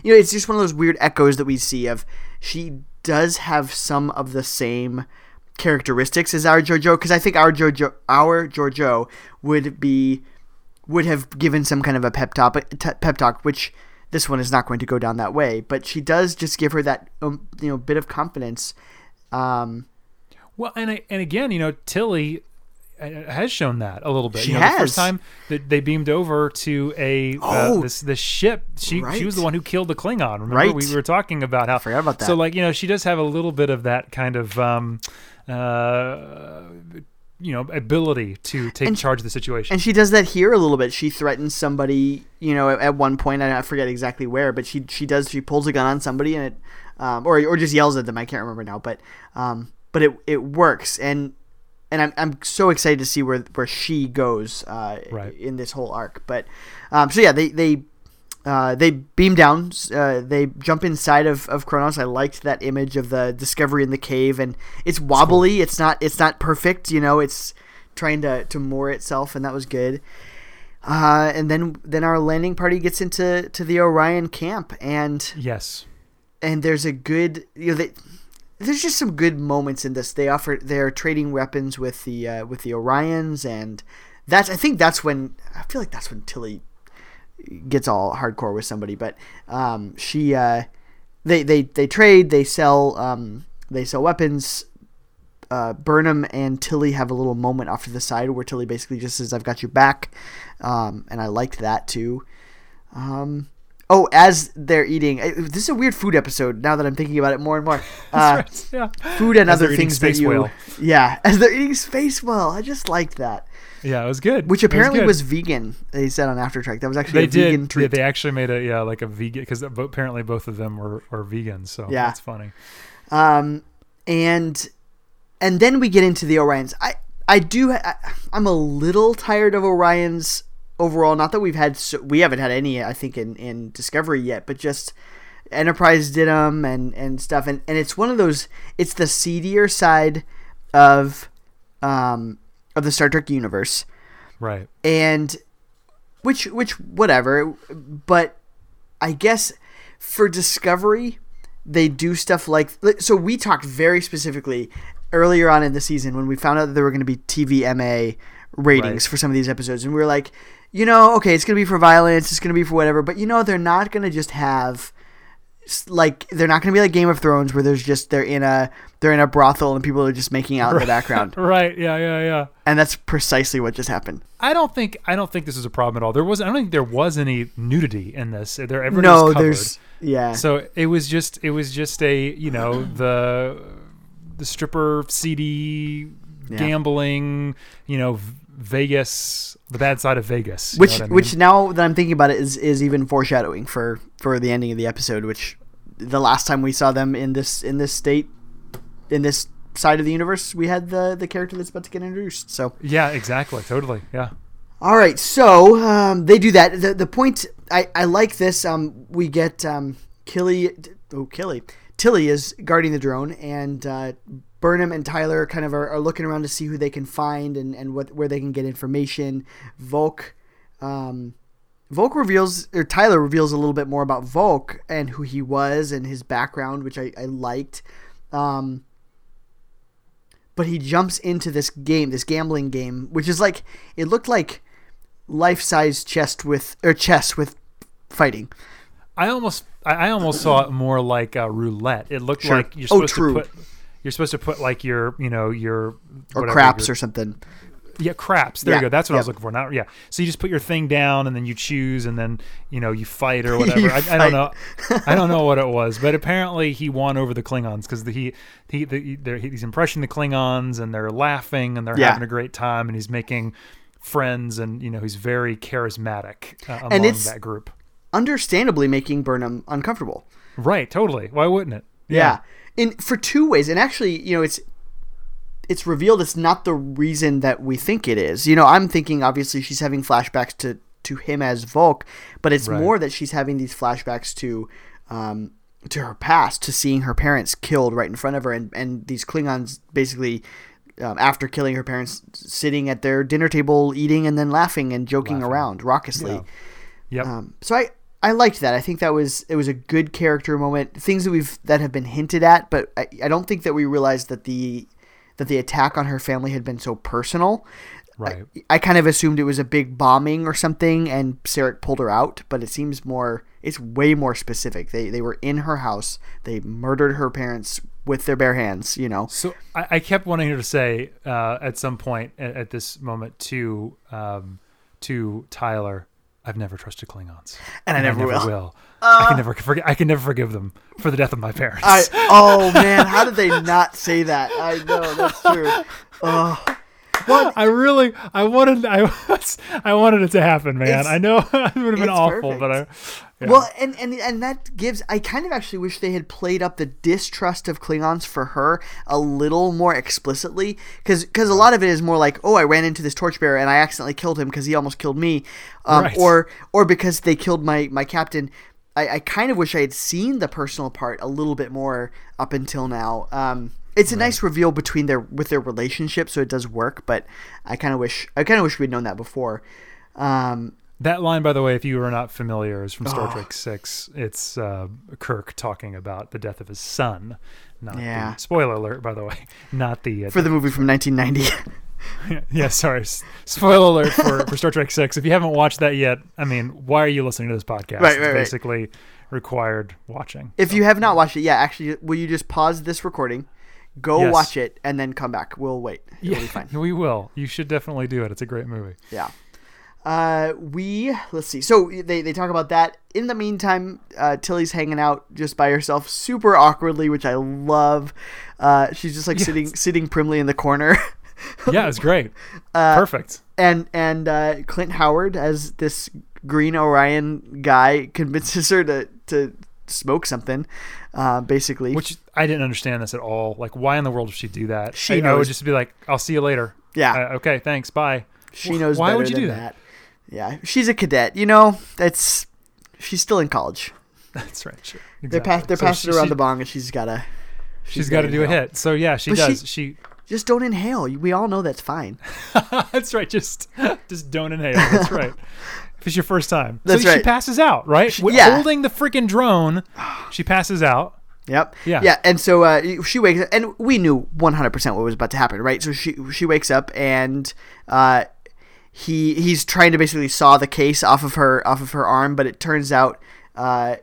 you know, it's just one of those weird echoes that we see of she does have some of the same characteristics as our JoJo because I think our JoJo our JoJo would be would have given some kind of a pep talk pep talk which this one is not going to go down that way. But she does just give her that um, you know bit of confidence. Um Well, and I, and again, you know, Tilly has shown that a little bit. She you know, The has. first time that they beamed over to a uh, Oh, this this ship, she she was the one who killed the Klingon. Remember, Right. we were talking about how. forgot about that. So like you know, she does have a little bit of that kind of. Um, uh, you know, ability to take And- charge of the situation. And she does that here a little bit. She threatens somebody, you know, at, at one point. I I forget exactly where, but she she does. She pulls a gun on somebody and it, um, or or just yells at them. I can't remember now, but um, but it it works. And and I'm I'm so excited to see where where she goes uh, Right. in this whole arc. But um, so yeah, they they. Uh, they beam down. Uh, they jump inside of, of Kronos. I liked that image of the discovery in the cave, and it's wobbly. It's not. It's not perfect. You know, it's trying to, to moor itself, and that was good. Uh, and then then our landing party gets into to the Orion camp, and yes. and there's a good you know they, there's just some good moments in this. They offer they're trading weapons with the uh, with the Orions, and that's I think that's when I feel like that's when Tilly gets all hardcore with somebody. But um, she uh, they they they trade, they sell um, they sell weapons. Uh, Burnham and Tilly have a little moment off to the side where Tilly basically just says, "I've got you back," um, and I liked that too. Um, oh, as they're eating, this is a weird food episode. Now that I'm thinking about it more and more, uh, right. Yeah. food and As other things that you, whale. yeah, as they're eating space whale. I just liked that, Yeah, it was good. which apparently good. was, vegan. They said on After Trek that was actually They a vegan did. treat. Yeah, they actually made a yeah like a vegan because apparently both of them were are vegans. So Yeah. that's funny. Um, and and then we get into the Orions. I I do. I, I'm a little tired of Orions overall. Not that we've had so, we haven't had any. I think in in Discovery yet, but just Enterprise did them and and stuff. And and it's one of those. It's the seedier side of um of the Star Trek universe Right. and which which whatever but i guess for discovery they do stuff like so we talked very specifically earlier on in the season when we found out that there were going to be tvma ratings Right. for some of these episodes and we were like you know okay it's going to be for violence it's going to be for whatever but you know they're not going to just have like they're not going to be like Game of Thrones where there's just they're in a they're in a brothel and people are just making out in the background. Right. Yeah. Yeah. Yeah. And that's precisely what just happened. I don't think I don't think this is a problem at all. There was I don't think there was any nudity in this. There everything no, covered. there's yeah. So it was just it was just a you know the the stripper seedy Yeah. gambling you know Vegas the bad side of Vegas which I mean? which now that I'm thinking about it is is even foreshadowing for for the ending of the episode which the last time we saw them in this in this state in this side of the universe we had the the character that's about to get introduced so. Yeah exactly totally yeah. All right so um, they do that. The, the point I, I like this um, we get um, Killy oh Killy Tilly is guarding the drone and uh, Burnham and Tyler kind of are, are looking around to see who they can find and, and what where they can get information Voq um, Voq reveals, or Tyler reveals a little bit more about Voq and who he was and his background, which I, I liked. Um, but he jumps into this game, this gambling game, which is like it looked like life size chess with or chess with fighting. I almost I I almost saw it more like a roulette. It looked Sure. like you're Oh, supposed true. to put you're supposed to put like your you know your Or craps or something. Yeah, craps. There Yeah, you go. That's what I was looking for. Not yeah. So you just put your thing down and then you choose and then you know you fight or whatever. I, I don't know. I don't know what it was, but apparently he won over the Klingons because he he the, they're, he's impressing the Klingons and they're laughing and they're Yeah. having a great time and he's making friends and you know he's very charismatic uh, among And it's- that group. Understandably making Burnham uncomfortable. Right. Totally. Why wouldn't it? Yeah. In for two ways, and actually, you know, it's it's revealed it's not the reason that we think it is. You know, I'm thinking obviously she's having flashbacks to to him as Voq, but it's Right. more that she's having these flashbacks to um to her past, to seeing her parents killed right in front of her, and and these Klingons basically. Um, after killing her parents, sitting at their dinner table, eating and then laughing and joking Laughing. around raucously. Yep. Um, so I I liked that. I think that was it was a good character moment. Things that we've that have been hinted at, but I, I don't think that we realized that the that the attack on her family had been so personal. right. I kind of assumed it was a big bombing or something, and Sarek pulled her out. But it seems more. It's way more specific. They they were in her house. They murdered her parents with their bare hands. You know. So I, I kept wanting her to say uh, at some point at, at this moment to um, to Tyler, "I've never trusted Klingons, And I never will." I uh, can never forget. I can never forgive them for the death of my parents. I oh man, how did they not say that? I know that's true. Oh. I really, I wanted, I was, I wanted it to happen, man. I know it would have been awful, but I, yeah. Well, and, and and that gives. I kind of actually wish they had played up the distrust of Klingons for her a little more explicitly, because a lot of it is more like, oh, I ran into this torchbearer and I accidentally killed him because he almost killed me, um, Right. or or because they killed my my captain. I, I kind of wish I had seen the personal part a little bit more up until now. Um, it's a nice reveal between their with their relationship, so it does work. But I kind of wish I kind of wish we'd known that before. Um, that line, by the way, if you are not familiar, is from Star Oh. Trek Six. It's uh, Kirk talking about the death of his son. Not Yeah. the spoiler alert, by the way, not the uh, for the movie from 1990. yeah, sorry. Spoiler alert for, for Star Trek Six. If you haven't watched that yet, I mean, why are you listening to this podcast? Right, it's right, right. basically required watching. If you have not watched it, yeah, actually, will you just pause this recording, go Yes. watch it, and then come back? We'll wait. It'll be fine. we will. You should definitely do it. It's a great movie. Yeah. Uh, we let's see. So they they talk about that. In the meantime, uh, Tilly's hanging out just by herself, super awkwardly, which I love. Uh, she's just like sitting sitting primly in the corner. Yeah, it's great. Uh, Perfect. and and uh, Clint Howard as this Green Orion guy convinces her to to smoke something, uh, basically. Which I didn't understand this at all. Like, why in the world would she do that? She I, I would knows- just be like, "I'll see you later." Yeah. Uh, okay. Thanks. Bye. She knows Why would you do that. Yeah, she's a cadet. You know, that's she's still in college. That's right. Sure. They're Exactly. pass, they're So passing she- around she- the bong, and she's gotta. She's got to do a hit. So yeah, she But she- does. She. Just don't inhale. We all know that's fine. That's right. Just, just don't inhale. That's right. If it's your first time, That's so she passes out. Right, Wi- yeah. holding the freaking drone, she passes out. Yep. Yeah. Yeah. And so uh, she wakes up, and we knew 100% what was about to happen, right? So she she wakes up, and uh, he he's trying to basically saw the case off of her off of her arm, but it turns out uh,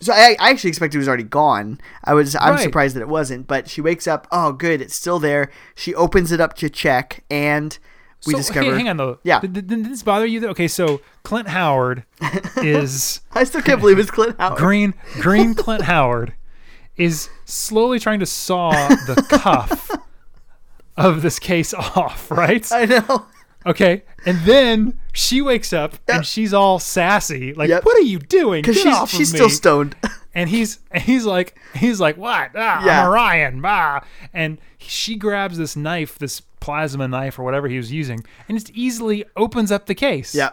So I, I actually expected it was already gone. I was I'm Right. surprised that it wasn't. But she wakes up. Oh, good, it's still there. She opens it up to check, and we So, discover. Hey, hang on though. Yeah. Did, did, did this bother you? Though? Okay, so Clint Howard is I still can't believe it's Clint Howard. green. Green Clint Howard is slowly trying to saw the cuff of this case off. Right. I know. Okay, and then she wakes up Yep. and she's all sassy, like, Yep. "What are you doing? Because Get she's off of she's me." still stoned. And he's and he's like he's like what? Ah, Yeah. I'm Orion. Bah. And she grabs this knife, this plasma knife or whatever he was using, and just easily opens up the case. yeah.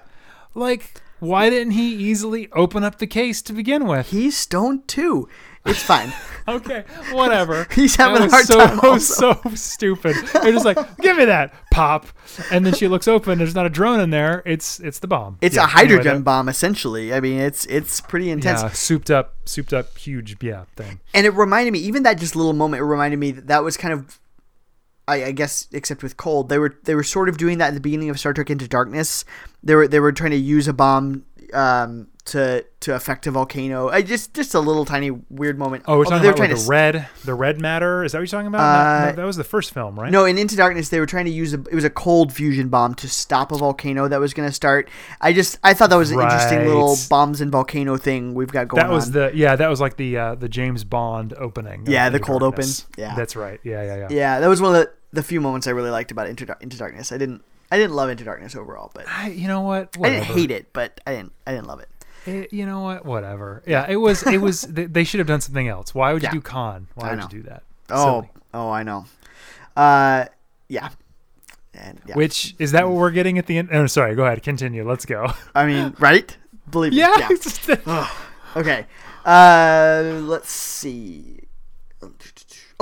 Like, why didn't he easily open up the case to begin with? He's stoned too. It's fine. Okay, whatever. He's having a hard so, time also. So stupid. They're just like, give me that pop, and then she looks open. There's not a drone in there. It's it's the bomb. It's Yeah, a hydrogen anyway, bomb essentially. I mean, it's it's pretty intense. Yeah, souped up, souped up, huge, yeah, thing. And it reminded me, even that just little moment, it reminded me that that was kind of, I, I guess, except with cold, they were they were sort of doing that at the beginning of Star Trek Into Darkness. They were they were trying to use a bomb um, to to affect a volcano. I just just a little tiny weird moment. Oh, we're talking about like the to- red, the red matter. Is that what you're talking about? Uh, no, no, that was the first film, right? No, in Into Darkness, they were trying to use a. It was a cold fusion bomb to stop a volcano that was going to start. I just I thought that was an interesting little Right. bombs and volcano thing we've got going that was on. the yeah, that was like the uh, the James Bond opening. Yeah, the Into cold open. Yeah. that's right. Yeah, yeah, yeah. yeah, that was one of the, the few moments I really liked about Into, Into Darkness. I didn't I didn't love Into Darkness overall, but I, you know what? I didn't hate it, but I didn't I didn't love it. It- you know what? Whatever. Yeah, it was. It was. they, they should have done something else. Why would Yeah. you do Khan? Why I would know. you do that? Oh, Silly. oh, I know. Uh, yeah. And yeah. Which is that what we're getting at the end? Oh, sorry. Go ahead. Continue. Let's go. I mean, right? Believe me. Yeah. yeah. Okay. Uh, let's see.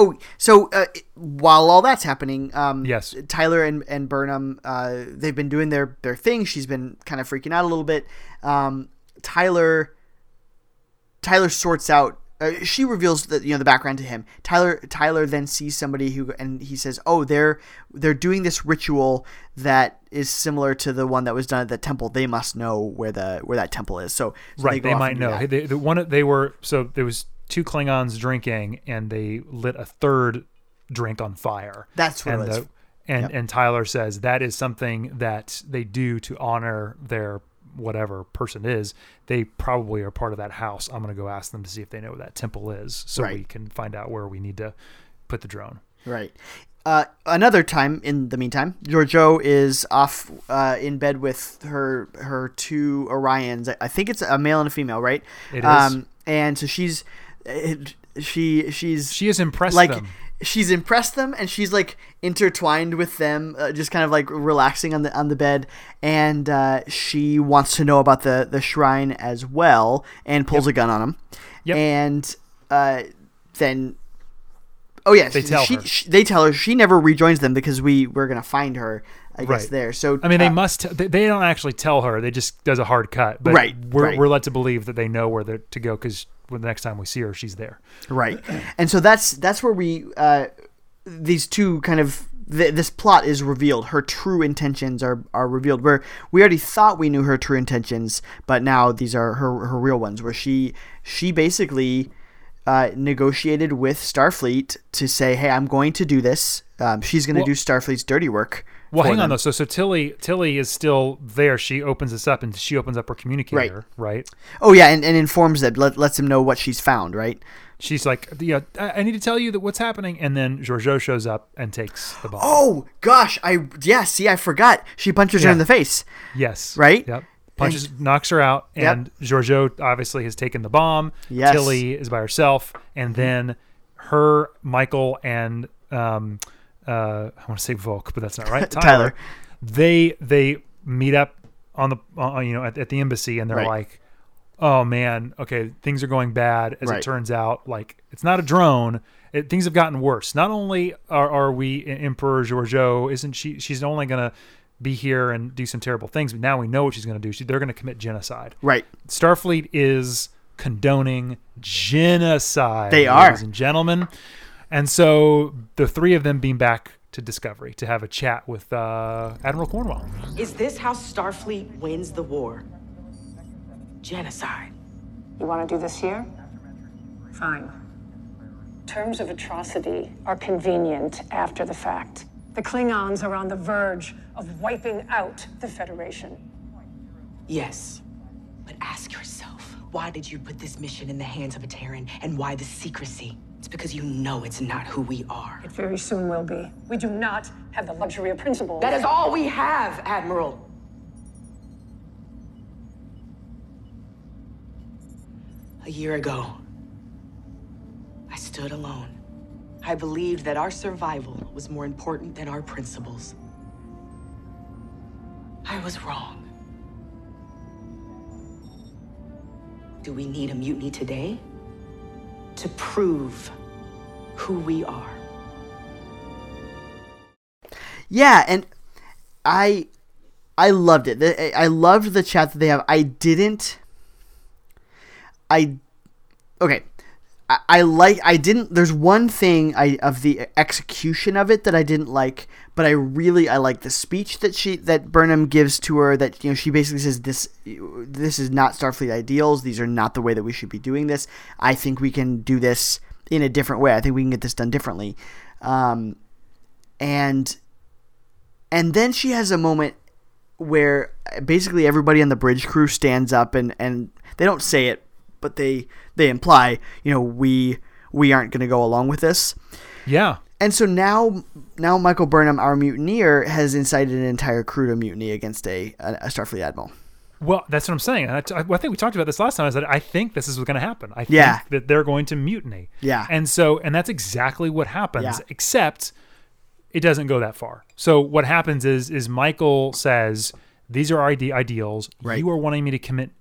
Oh, so uh, while all that's happening, um, Yes. Tyler and, and Burnham, uh, they've been doing their, their thing. She's been kind of freaking out a little bit. Um, Tyler, Tyler sorts out. Uh, she reveals the you know the background to him. Tyler Tyler then sees somebody who and he says, "Oh, they're they're doing this ritual that is similar to the one that was done at the temple. They must know where the where that temple is." So, so right. go They, might know. that. They, the one they were so there was two Klingons drinking and they lit a third drink on fire. That's what and it was. the- and and Tyler says that is something that they do to honor their whatever person is. They probably are part of that house. I'm going to go ask them to see if they know where that temple is, so we can find out where we need to put the drone. Right. Uh, another time in the meantime, Georgiou is off uh, in bed with her her two Orions. I- I think it's a male and a female, right? It is. Um, and so she's it, she she's She has impressed like them. she's impressed them and she's like intertwined with them uh, just kind of like relaxing on the on the bed and uh, she wants to know about the the shrine as well and pulls a gun on him Yep. and uh, then oh yeah They tell she, her. she- they tell her she never rejoins them because we we're gonna find her I guess Right. there so I mean, they uh, must. They, they don't actually tell her. They just does a hard cut. But Right, We're, right. we're led to believe that they know where they're to go because the next time we see her, she's there. right and so that's that's where we uh these two kind of th- this plot is revealed her true intentions are are revealed where we already thought we knew her true intentions but now these are her her real ones where she she basically uh, negotiated with Starfleet to say, "Hey, I'm going to do this. Um, she's going to Well- do Starfleet's dirty work." Well, hang on though. So, so Tilly, Tilly is still there. She opens this up and she opens up her communicator, right? Oh yeah, and, and informs them, let, lets them know what she's found. Right? She's like, yeah, I, I need to tell you that what's happening, and then Georgiou shows up and takes the bomb. Oh gosh, I yeah. See, I forgot. She punches her in the face. yes, right? Yep. Punches, knocks her out, Yep. and Georgiou obviously has taken the bomb. Yes. Tilly is by herself, and then her, Michael, and um, uh, I want to say Voq, but that's not right. Tyler. Tyler. They they meet up on the uh, you know at, at the embassy, and they're Right. like, "Oh man, okay, things are going bad." As Right. it turns out, like it's not a drone. It, things have gotten worse. Not only are, are we Emperor Georgiou, isn't she? She's only gonna be here and do some terrible things, but now we know what she's gonna do. She, they're gonna commit genocide. Right. Starfleet is condoning genocide. They are. ladies and gentlemen. And so the three of them beam back to Discovery to have a chat with uh, Admiral Cornwell. Is this how Starfleet wins the war? Genocide. You want to do this here? Fine. Terms of atrocity are convenient after the fact. The Klingons are on the verge of wiping out the Federation. Yes. But ask yourself, why did you put this mission in the hands of a Terran, and why the secrecy? It's because you know it's not who we are. It very soon will be. We do not have the luxury of principles. That is all we have, Admiral. A year ago, I stood alone. I believed that our survival was more important than our principles. I was wrong. Do we need a mutiny today? To prove who we are. Yeah, and I I loved it. I loved the chat that they have. I didn't. I okay. I, like. I didn't. There's one thing I of the execution of it that I didn't like, but I really I like the speech that she that Burnham gives to her. That you know she basically says this this is not Starfleet ideals. These are not the way that we should be doing this. I think we can do this in a different way. I think we can get this done differently. Um, and and then she has a moment where basically everybody on the bridge crew stands up and and they don't say it but they they imply you know we we aren't going to go along with this Yeah. and so now now michael burnham our mutineer has incited an entire crew to mutiny against a a, starfleet admiral Well, that's what I'm saying. I, I think we talked about this last time. Is that I think this is what's going to happen. I think Yeah. that they're going to mutiny. Yeah. And so, and that's exactly what happens. Yeah. Except, it doesn't go that far. So what happens is, is Michael says, "These are our ide- ideals. Right. You are wanting me to commit mm,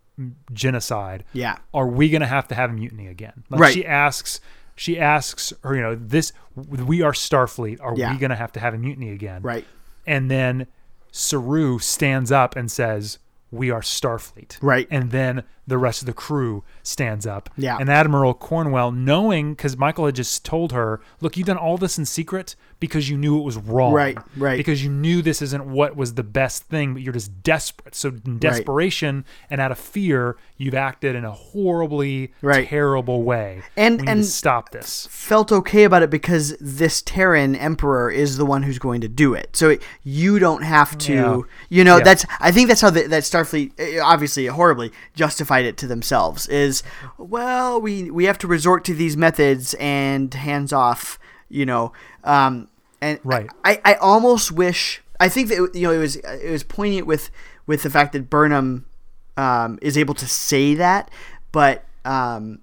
genocide. Yeah. Are we going to have to have a mutiny again? Like Right. She asks. She asks her, you know, this. We are Starfleet. Are Yeah. we going to have to have a mutiny again? right and then Saru stands up and says, "We are Starfleet." Right. And then the rest of the crew stands up. Yeah. And Admiral Cornwell, knowing because Michael had just told her, "Look, you've done all this in secret because you knew it was wrong. Right, right. Because you knew this isn't what was the best thing, but you're just desperate. So in desperation and out of fear, you've acted in a horribly Right. terrible way. And- and- to stop this. felt okay about it because this Terran emperor is the one who's going to do it. So it, you don't have to, Yeah. you know, Yeah. that's, I think that's how the, that Starfleet, eh, obviously horribly, justified it to themselves is, well, we, we have to resort to these methods and hands off, you know, um, and Right. I, I almost wish, I think that, you know, it was, it was poignant with, with the fact that Burnham, um, is able to say that, but, um,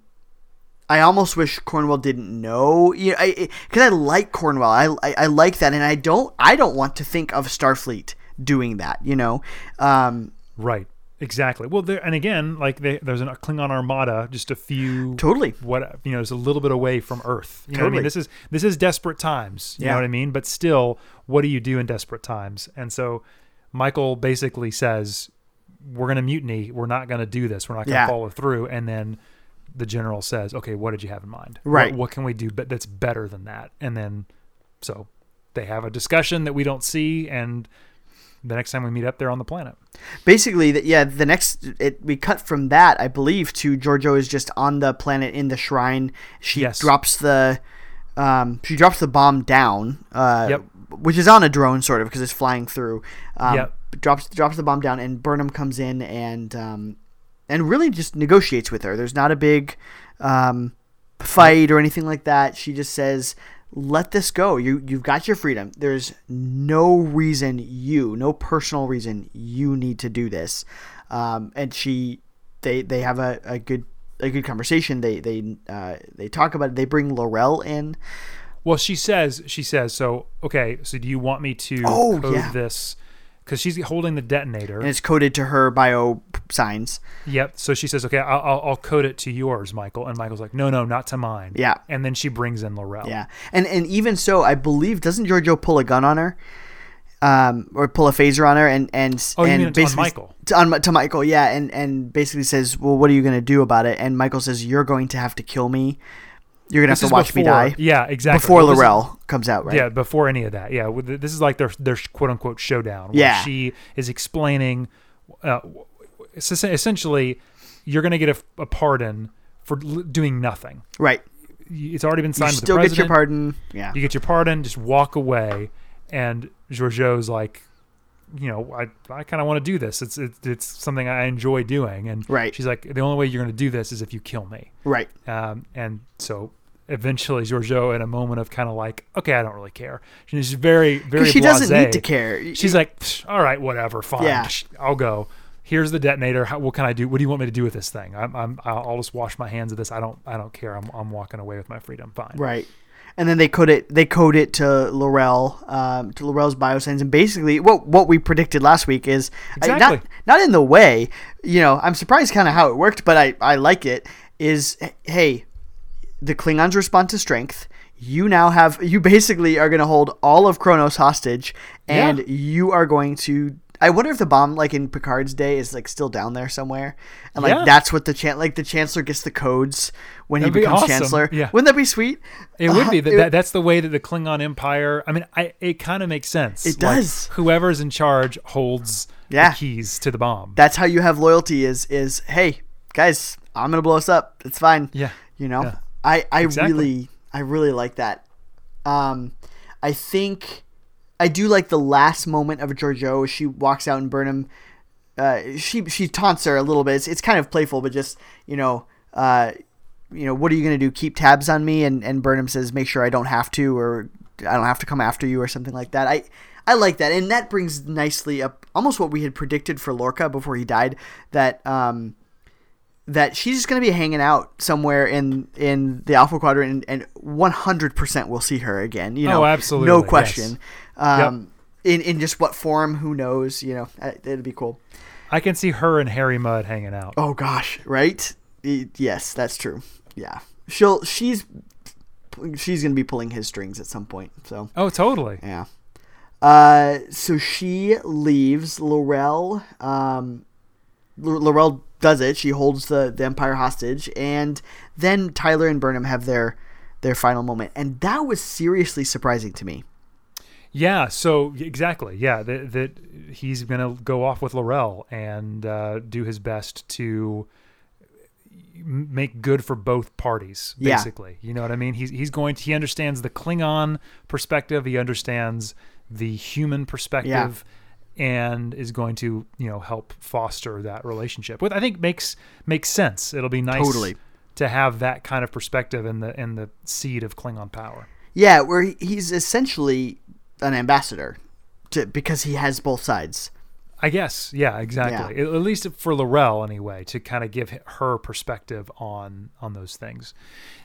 I almost wish Cornwell didn't know, you know, because I, like Cornwell. I, I I like that, and I don't I don't want to think of Starfleet doing that. You know, um, Right. Exactly. Well, there and again, like they, there's a Klingon armada, just a few Totally. What you know, is a little bit away from Earth. You know what I Totally. mean? This is this is desperate times. You Yeah. know what I mean? But still, what do you do in desperate times? And so, Michael basically says, "We're going to mutiny. We're not going to do this. We're not going to Yeah. follow through." And then the general says, "Okay, what did you have in mind? What- Right. What, can we do? But that's better than that." And then, so they have a discussion that we don't see, and the next time we meet up there on the planet. basically, yeah. The next it, we cut from that, I believe, to Georgiou is just on the planet in the shrine. She Yes. drops the, um, she drops the bomb down. Uh, Yep. Which is on a drone, sort of, because it's flying through. Um, Yep. Drops drops the bomb down, and Burnham comes in and um, and really just negotiates with her. There's not a big um, fight or anything like that. She just says, "Let this go. You you've got your freedom. There's no reason you, no personal reason you need to do this." Um, and she, they they have a, a good a good conversation. They they uh, they talk about it. They bring L'Rell in. Well, she says, she says, so, okay, so do you want me to Oh, code yeah. this? Because she's holding the detonator. and it's coded to her bio signs. Yep. So she says, okay, I'll, I'll, I'll code it to yours, Michael. And Michael's like, no, no, not to mine. Yeah. And then she brings in L'Rell. Yeah, and and even so, I believe doesn't Georgiou pull a gun on her, um, or pull a phaser on her, and and Oh, and mean it's on basically Michael? to, on, to Michael, yeah, and and basically says, well, what are you gonna do about it? And Michael says, you're going to have to kill me. You're gonna This have to watch before, me die. Yeah, exactly. Before Well, L'Rell comes out, right? Yeah, before any of that. Yeah, this is like their their quote unquote showdown. Where Yeah. she is explaining, uh, essentially, you're going to get a, a pardon for l- doing nothing. Right. It's already been You signed with the still get your pardon. Yeah. You get your pardon, just walk away. And Georgiou's like, you know, I, I kind of want to do this. It's, it's it's something I enjoy doing. And Right. she's like, the only way you're going to do this is if you kill me. Right. Um, and so eventually Georgiou, in a moment of kind of like, okay, I don't really care. She's very, very. She doesn't need to care. She's like, all right, whatever, fine, Yeah. I'll go. Here's the detonator. How, what can I do? What do you want me to do with this thing? I'm, I'm, I'll just wash my hands of this. I don't, I don't care. I'm, I'm walking away with my freedom. Fine. Right. And then they code it. They code it to L'Rell, um, to L'Rell's biosense, and basically, what what we predicted last week is Exactly. not not in the way. You know, I'm surprised kind of how it worked, but I I like it. Is hey, the Klingons respond to strength. You now have you basically are going to hold all of Kronos hostage, and Yeah. you are going to. I wonder if the bomb, like in Picard's day, is like still down there somewhere, and like Yeah. that's what the chan- like the Chancellor gets the codes when That'd he be becomes awesome. Chancellor. Yeah. Wouldn't that be sweet? It would be Uh, that, it- that. That's the way that the Klingon Empire. I mean, I it kind of makes sense. It Like, does. whoever's in charge holds Yeah. the keys to the bomb. That's how you have loyalty. Is is hey guys, I'm gonna blow us up. It's fine. Yeah. You know, Yeah. I I Exactly. really I really like that. Um, I think I do like the last moment of Georgiou. She walks out and Burnham. Uh, she she taunts her a little bit. It's, it's kind of playful, but just you know, uh, you know, what are you gonna do? Keep tabs on me? And and Burnham says, make sure I don't have to, or I don't have to come after you, or something like that. I I like that, and that brings nicely up almost what we had predicted for Lorca before he died. That um, that she's just going to be hanging out somewhere in in the Alpha Quadrant, and, and 100% we'll see her again. You know, Oh, absolutely, no yes. question. Um, in in just what form? Who knows? You know, uh, it'd be cool. I can see her and Harry Mudd hanging out. Oh gosh, right? Yes, that's true. Yeah, she'll she's she's going to be pulling his strings at some point. So Oh, totally. yeah. Uh, so she leaves L'Rell. Um, L'Rell does it. She holds the, the Empire hostage, and then Tyler and Burnham have their their final moment, and that was seriously surprising to me. Yeah. So exactly. Yeah. That, that he's gonna go off with L'Rell and uh, do his best to make good for both parties. Yeah. Basically, you know what I mean. He's he's going. To, he understands the Klingon perspective. He understands the human perspective. And is going to, you know, help foster that relationship. Which I think makes makes sense. It'll be nice Totally. to have that kind of perspective in the in the seed of Klingon power. Yeah, where he's essentially an ambassador, to because he has both sides. I guess, yeah, exactly. At, at least for L'Rell, anyway, to kind of give her perspective on on those things.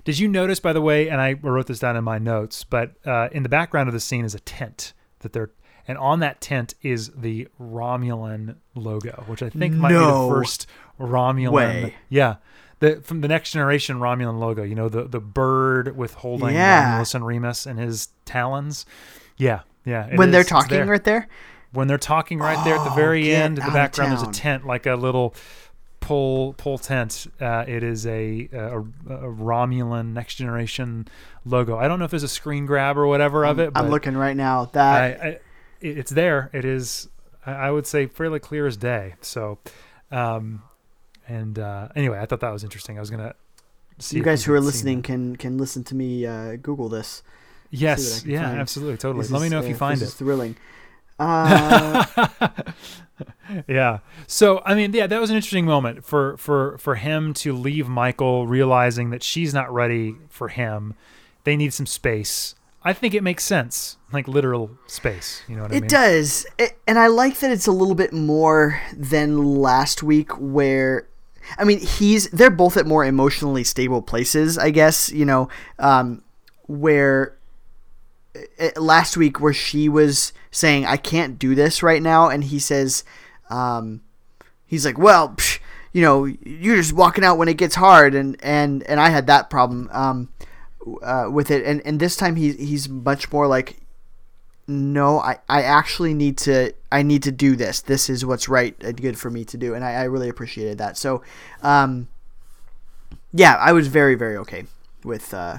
Did you notice, by the way? And I wrote this down in my notes, but uh, in the background of the scene is a tent that they're, and on that tent is the Romulan logo, which I think might be the first Romulan. way. Yeah. The, from the next generation Romulan logo, you know the the bird with holding Yeah. Romulus and Remus in his talons. Yeah, yeah. when they're talking there right there. when they're talking right there at the Oh, very end in the background there's a tent like a little pull pull tent uh, it is a, a a romulan next generation logo i don't know if there's a screen grab or whatever of it but I'm looking right now. That I, I, it's there it is I would say fairly clear as day so um and uh anyway i thought that was interesting i was gonna see you guys who are listening can can listen to me uh, Google this. yes yeah find. absolutely totally This let me know if uh, you find this it is thrilling. Uh, yeah. So I mean, yeah, that was an interesting moment for for for him to leave Michael, realizing that she's not ready for him. They need some space. I think it makes sense, like literal space. You know what I It mean? It does, it, and I like that it's a little bit more than last week, where I mean he's they're both at more emotionally stable places, I guess. You know, um, where uh, last week where she was saying I can't do this right now, and he says, um, he's like, well, psh, you know, you're just walking out when it gets hard, and and and I had that problem. Um, uh, with it, and, and this time he he's much more like, no, I, I actually need to I need to do this. This is what's right and good for me to do, and I, I really appreciated that. So, um, yeah, I was very very okay with uh,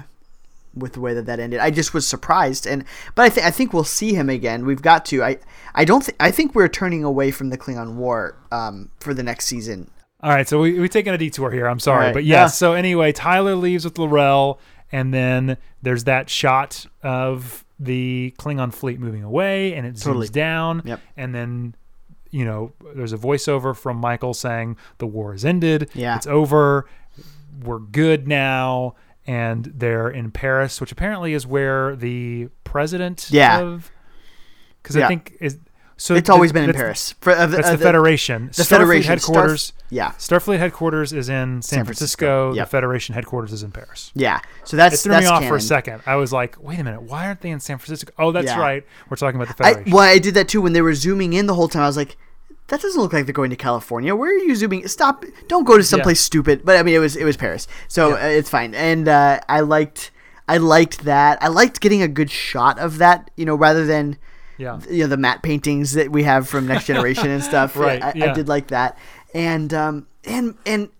with the way that that ended. I just was surprised, and but I think I think we'll see him again. We've got to. I I don't. Th- I think we're turning away from the Klingon War um, for the next season. All right, so we we taking a detour here. I'm sorry, right, but yeah. yes. So anyway, Tyler leaves with L'Rell, and then there's that shot of the Klingon fleet moving away, and it Totally. zooms down. Yep. And then, you know, there's a voiceover from Michael saying the war is ended. Yeah. it's over. We're good now, and they're in Paris, which apparently is where the president Yeah. of. Because Yeah. I think is so It's the- always been in Paris. For, uh, That's uh, the Federation. The Starfleet Federation headquarters. Starf- yeah, Starfleet headquarters is in San, San Francisco. Francisco. Yep. The Federation headquarters is in Paris. yeah. So that's It threw that's me off canon. for a second. I was like, wait a minute, why aren't they in San Francisco? Oh, that's Yeah. right. We're talking about the I, Federation. well, I did that too when they were zooming in the whole time. I was like, that doesn't look like they're going to California. Where are you zooming? Stop! Don't go to someplace stupid. But I mean, it was it was Paris, so Yeah. uh, it's fine. And uh, I liked I liked that. I liked getting a good shot of that. You know, rather than yeah. you know the matte paintings that we have from Next Generation and stuff. Right, I, I did like that, and um, and and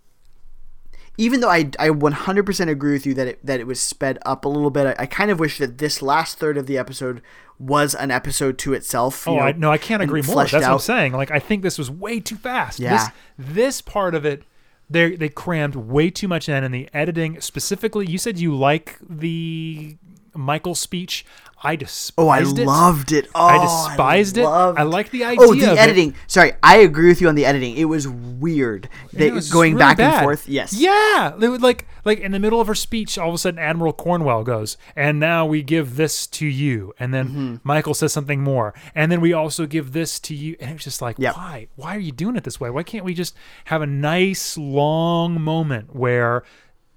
even though I I 100% agree with you that it that it was sped up a little bit, I, I kind of wish that this last third of the episode was an episode to itself. Oh, know, I, no, I can't agree more. That's what I'm saying. Like, I think this was way too fast. Yeah. This, this part of it, they they crammed way too much in, and the editing specifically. You said you like the Michael speech. I despised Oh, I it. loved it. Oh, I despised it. loved- I like the Oh, idea the of it. editing. Sorry, I agree with you on the editing. It was weird. They, It was going really back and forth. Yes. Yeah. They would like like in the middle of her speech, all of a sudden Admiral Cornwell goes, and now we give this to you. And then Mm-hmm. Michael says something more. And then we also give this to you. And it was just like, Yep. why? Why are you doing it this way? Why can't we just have a nice long moment where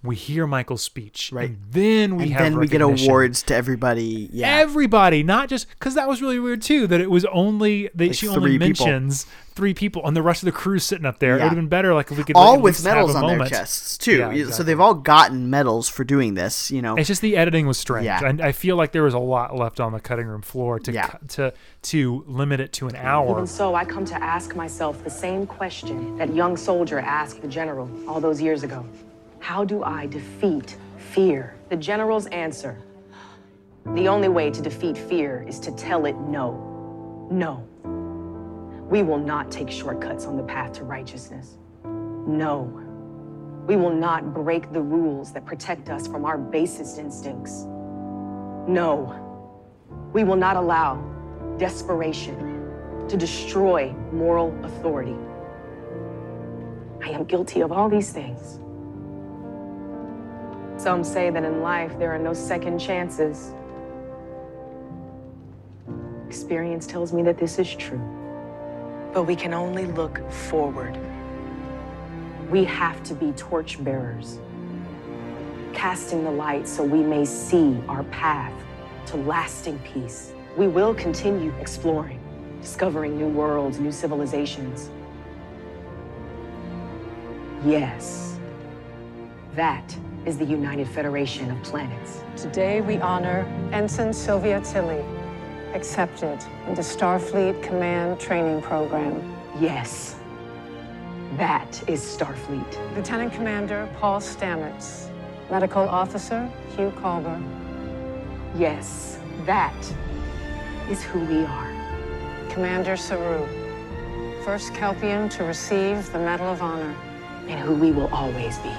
we hear Michael's speech, Right. And then we And have then we get awards to everybody. Yeah. Everybody, not just because that was really weird too. That it was only they, Like she only three people. mentions three people, and the rest of the crew's sitting up there. It would have been better like if we could all at with medals a on their chests too. Yeah, So they've all gotten medals for doing this. You know. It's just the editing was strange. Yeah. And I feel like there was a lot left on the cutting room floor to Yeah. cut, to to limit it to an hour. Even so, I come to ask myself the same question that young soldier asked the general all those years ago. How do I defeat fear? The general's answer. The only way to defeat fear is to tell it no. No. We will not take shortcuts on the path to righteousness. No. We will not break the rules that protect us from our basest instincts. No. We will not allow desperation to destroy moral authority. I am guilty of all these things. Some say that in life there are no second chances. Experience tells me that this is true. But we can only look forward. We have to be torchbearers, casting the light so we may see our path to lasting peace. We will continue exploring, discovering new worlds, new civilizations. Yes, that is the United Federation of Planets. Today we honor Ensign Sylvia Tilly, accepted into Starfleet Command Training Program. Yes, that is Starfleet. Lieutenant Commander Paul Stamets, Medical Officer Hugh Culber, Yes, that is who we are. Commander Saru, first Kelpian to receive the Medal of Honor. and who we will always be.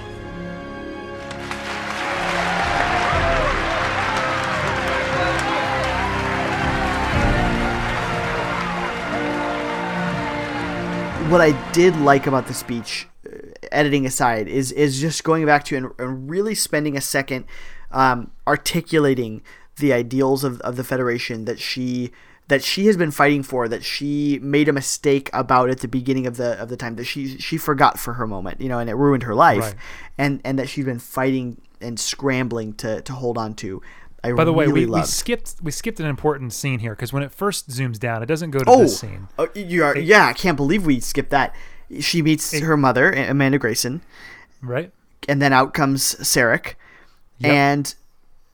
What I did like about the speech, uh, editing aside, is is just going back to and, and really spending a second um, articulating the ideals of, of the Federation that she that she has been fighting for, that she made a mistake about at the beginning of the of the time that she she forgot for her moment, you know, and it ruined her life, Right. and and that she's been fighting and scrambling to to hold on to. I By the way, really we, we loved. skipped we skipped an important scene here because when it first zooms down, it doesn't go to Oh, this scene. oh, you are, yeah, I can't believe we skipped that. She meets her mother, Amanda Grayson, Right? and then out comes Sarek, Yep. and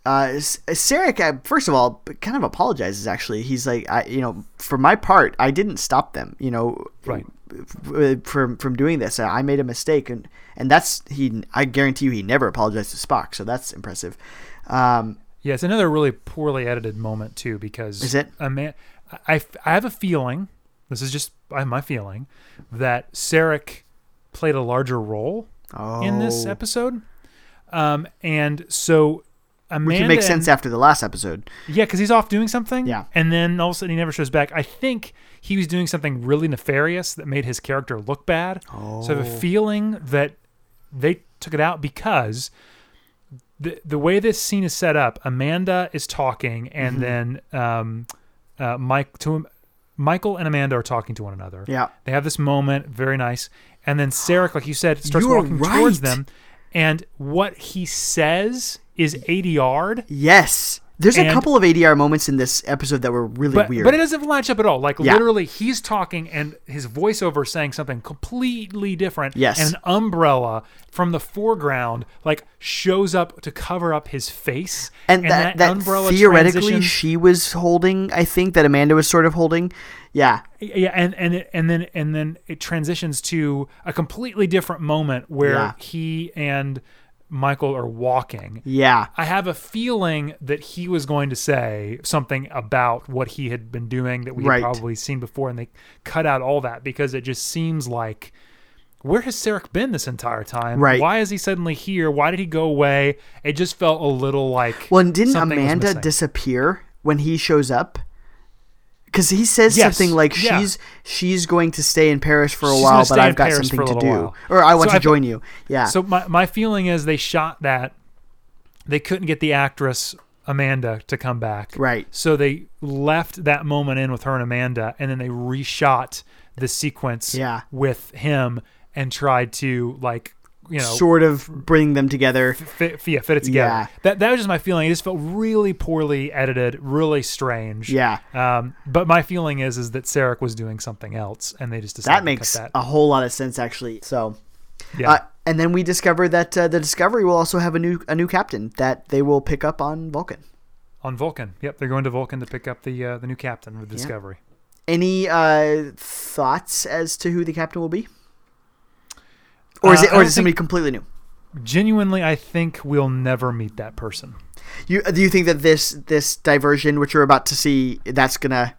uh, Sarek, uh, first of all, kind of apologizes. Actually, he's like, I, you know, for my part, I didn't stop them. You know, Right. From from doing this, I made a mistake, and and that's he. I guarantee you, he never apologized to Spock, so that's impressive. Um, Yeah, it's another really poorly edited moment too because Is it? A man, I, I have a feeling. This is just I have my feeling that Sarek played a larger role in this Oh. episode. Um, and so Amanda Which would make and- sense after the last episode. yeah, because he's off doing something. Yeah. And then all of a sudden he never shows back. I think he was doing something really nefarious that made his character look bad. Oh. So I have a Oh. feeling that they took it out because the the way this scene is set up, Amanda is talking, and Mm-hmm. then um, uh, Mike to Michael and Amanda are talking to one another. Yeah. They have this moment, very nice, and then Sarek, like you said, starts You walking towards them, and what he says is ADR. Yes. There's a couple of ADR moments in this episode that were really but, weird. but it doesn't latch up at all. Like Yeah. literally, he's talking and his voiceover saying something completely different. Yes. and an umbrella from the foreground like shows up to cover up his face, and, that, that theoretically transitions- she was holding, I think, that Amanda was sort of holding. Yeah. yeah, and and it, and then and then it transitions to a completely different moment where Yeah. he and Michael are walking. Yeah. I have a feeling that he was going to say something about what he had been doing that we Right. had probably seen before, and they cut out all that because it just seems like where has Sarek been this entire time? Right. Why is he suddenly here? Why did he go away? It just felt a little like Well, and didn't Amanda disappear when he shows up? Because he says Yes, something like yeah. she's she's going to stay in Paris for a She's while, but I've got Paris something to do, while. or I want So to I join you. Yeah. So my my feeling is they shot that they couldn't get the actress Amanda to come back. Right. So they left that moment in with her and Amanda and then they reshot the sequence Yeah. with him and tried to like you know sort of bring them together. fit, yeah, fit it together. Yeah. That that was just my feeling. It just felt really poorly edited, really strange. Yeah. Um, but my feeling is is that Sarek was doing something else, and they just decided That makes cut a whole lot of sense, actually. So. Yeah. uh, and then we discover that uh, the Discovery will also have a new a new captain that they will pick up on Vulcan. on Vulcan. Yep, they're going to Vulcan to pick up the uh, the new captain with Discovery. Any uh, thoughts as to who the captain will be? Or is Uh, it, or is it somebody completely new? Genuinely, I think we'll never meet that person. You do you think that this this diversion, which you're about to see, that's gonna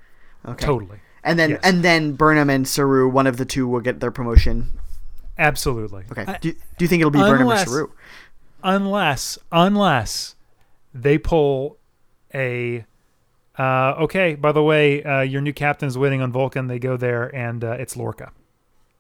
okay. Totally. And then Yes. and then Burnham and Saru, one of the two will get their promotion. Absolutely. Okay. I- do, do you think it'll be Burnham or unless- Saru? unless unless they pull a uh, okay by the way uh, your new captain's waiting on vulcan they go there and uh, it's lorca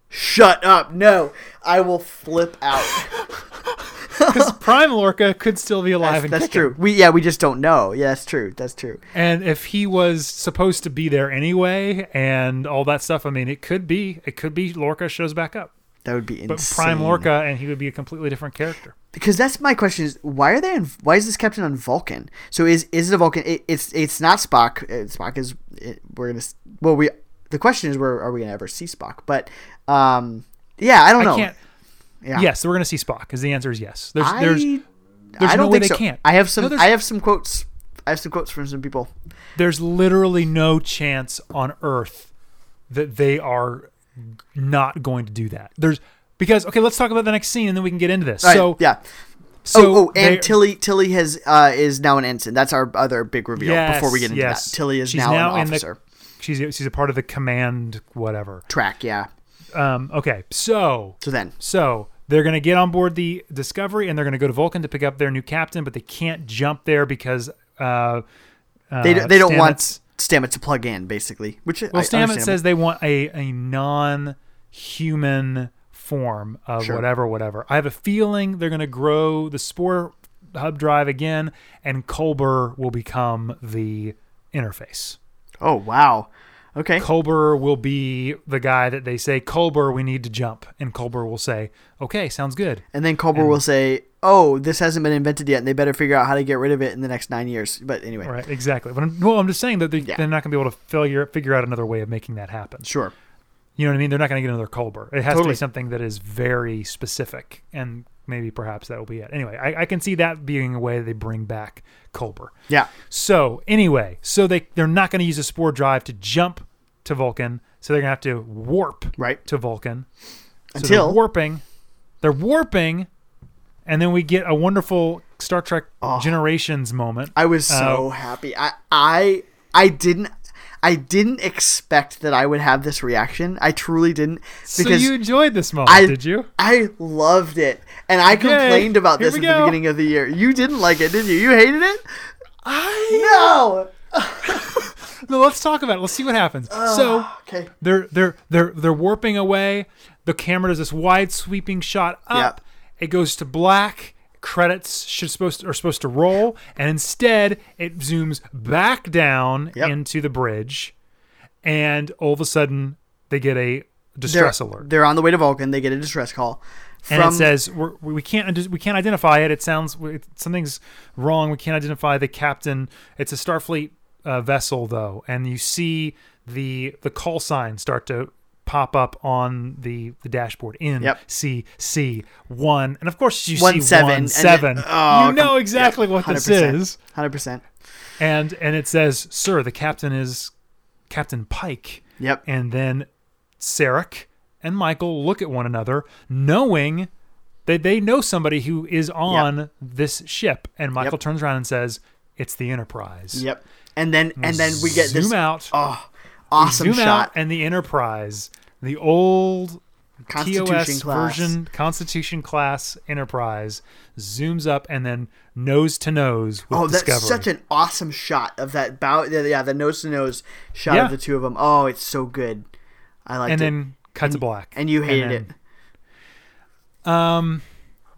Shut up! No, I will flip out. because prime lorca could still be alive That's, that's true. We yeah, we just don't know. Yeah, that's true. That's true. and if he was supposed to be there anyway and all that stuff i mean it could be it could be lorca shows back up That would be insane. but prime lorca and he would be a completely different character because that's my question is why are they in, why is this captain on Vulcan? So is is it a Vulcan? It, it's it's not Spock. Uh, Spock is it, we're gonna well we the question is where are we gonna ever see Spock? But um yeah I don't know. i can't yeah. yes we're gonna see spock because the answer is yes there's I, there's there's I no way they so. can't I have some No, I have some quotes. I have some quotes from some people. there's literally no chance on earth that they are not going to do that. There's because okay, let's talk about the next scene and then we can get into this. Right, so yeah. so oh, oh, and Tilly Tilly has uh, is now an ensign. That's our other big reveal. before we get into yes. that, Tilly is She's now, an officer. She's she's a part of the command whatever. Track, yeah. Um, okay, so So then, so they're going to get on board the Discovery and they're going to go to Vulcan to pick up their new captain, but they can't jump there because uh, uh, they, they don't want Stamets- to plug in, basically. Which Well, I, Stamets says they want a, a non-human form of Sure. whatever, whatever. I have a feeling they're going to grow the Spore hub drive again, and Culber will become the interface. Oh wow. Okay. Culber will be the guy that they say, Culber, we need to jump. And Culber will say, okay, sounds good. And then Culber will say, "Oh, this hasn't been invented yet, and they better figure out how to get rid of it in the next nine years." But anyway, Right, exactly. But I'm, well, I'm just saying that they, Yeah. they're not going to be able to figure, figure out another way of making that happen. sure. You know what I mean? They're not going to get another Culber. It has to be something that is very specific, and maybe perhaps that will be it. Anyway, I, I can see that being a way they bring back Culber. Yeah. So anyway, so they they're not going to use a spore drive to jump to Vulcan, so they're to have to warp Right. to Vulcan. So Until- they're warping, they're warping, and then we get a wonderful Star Trek Oh. Generations moment. I was so Uh, happy. I I I didn't. I didn't expect that I would have this reaction. I truly didn't. so you enjoyed this moment, I did you? I loved it, and I complained about this at the beginning of the year. You didn't like it, did you? You hated it. I No. no. Let's talk about it. Let's see what happens. Ah, so Okay. they're they're they're they're warping away. The camera does this wide sweeping shot up. Yep. It goes to black. Credits should supposed to, are supposed to roll, and instead it zooms back down Yep. into the bridge, and all of a sudden they get a They're, distress alert. they're on the way to Vulcan. They get a distress call. and From, it says we're, we can't we can't identify it. It sounds something's wrong. We can't identify the captain. It's a Starfleet uh, vessel though, and you see the the call sign start to pop up on the the dashboard in Yep. C C one, and of course you One see seven, one seven. then- oh, you know exactly yeah, what this 100%. is, Hundred percent. and and it says, "Sir, the captain is Captain Pike." Yep. And then Sarek and Michael look at one another, knowing that they know somebody who is on this ship. And Michael Yep. turns around and says, "It's the Enterprise." Yep. And then and then we get zoom this out, oh awesome zoom shot. out, and the Enterprise, the old Constitution TOS class. version Constitution class Enterprise, zooms up and then nose to nose with Oh, that's Discovery. such an awesome shot of that bow. Yeah, the nose to nose shot Yeah. of the two of them. Oh, it's so good. I liked and it. then cut to black. and you hated then- it. Um,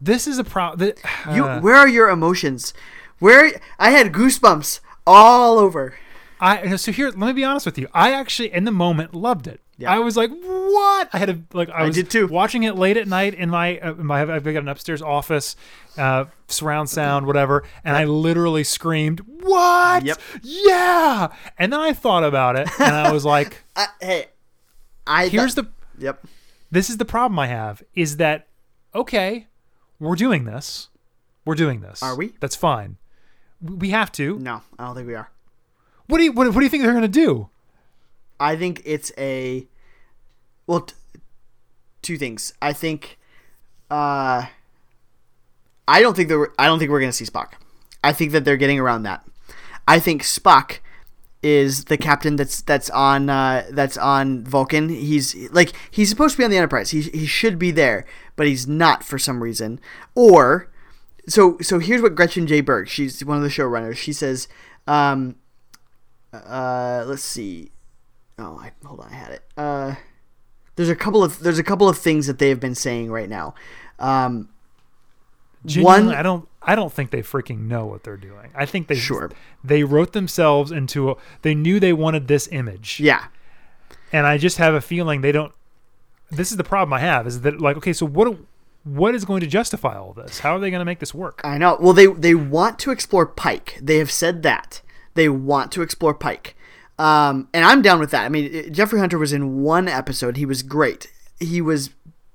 This is a problem. it. You, where are your emotions? Where I had goosebumps all over. I so here. Let me be honest with you. I actually, in the moment, loved it. Yeah. I was like, "What?" I had a like. I, was did too. Watching it late at night in my uh, in my. I've got an upstairs office, uh, surround sound, whatever, and I literally screamed, "What? Yep. Yeah!" And then I thought about it, and I was like, I, hey, I "Here's thought- the. yep. This is the problem I have. Is that okay? We're doing this. We're doing this. Are we? That's fine. We have to. No, I don't think we are. What do you what, what do you think they're gonna do? I think it's a well, t- two things. I think, uh, I don't think that we're, I don't think we're gonna see Spock. I think that they're getting around that. I think Spock is the captain that's that's on uh, that's on Vulcan. He's like he's supposed to be on the Enterprise. He he should be there, but he's not for some reason. Or so so here's what Gretchen J. Berg, she's one of the showrunners. She says, um, uh, let's see. Oh, I, hold on, I had it. Uh, there's a couple of there's a couple of things that they have been saying right now. Um, One- I don't. I don't think they freaking know what they're doing. I think they Sure. they wrote themselves into. A, they knew they wanted this image, yeah, and I just have a feeling they don't. This is the problem I have is that like okay, so what what is going to justify all this? How are they going to make this work? I know. Well, they they want to explore Pike. They have said that they want to explore Pike, um, and I'm down with that. I mean, Jeffrey Hunter was in one episode. He was great. He was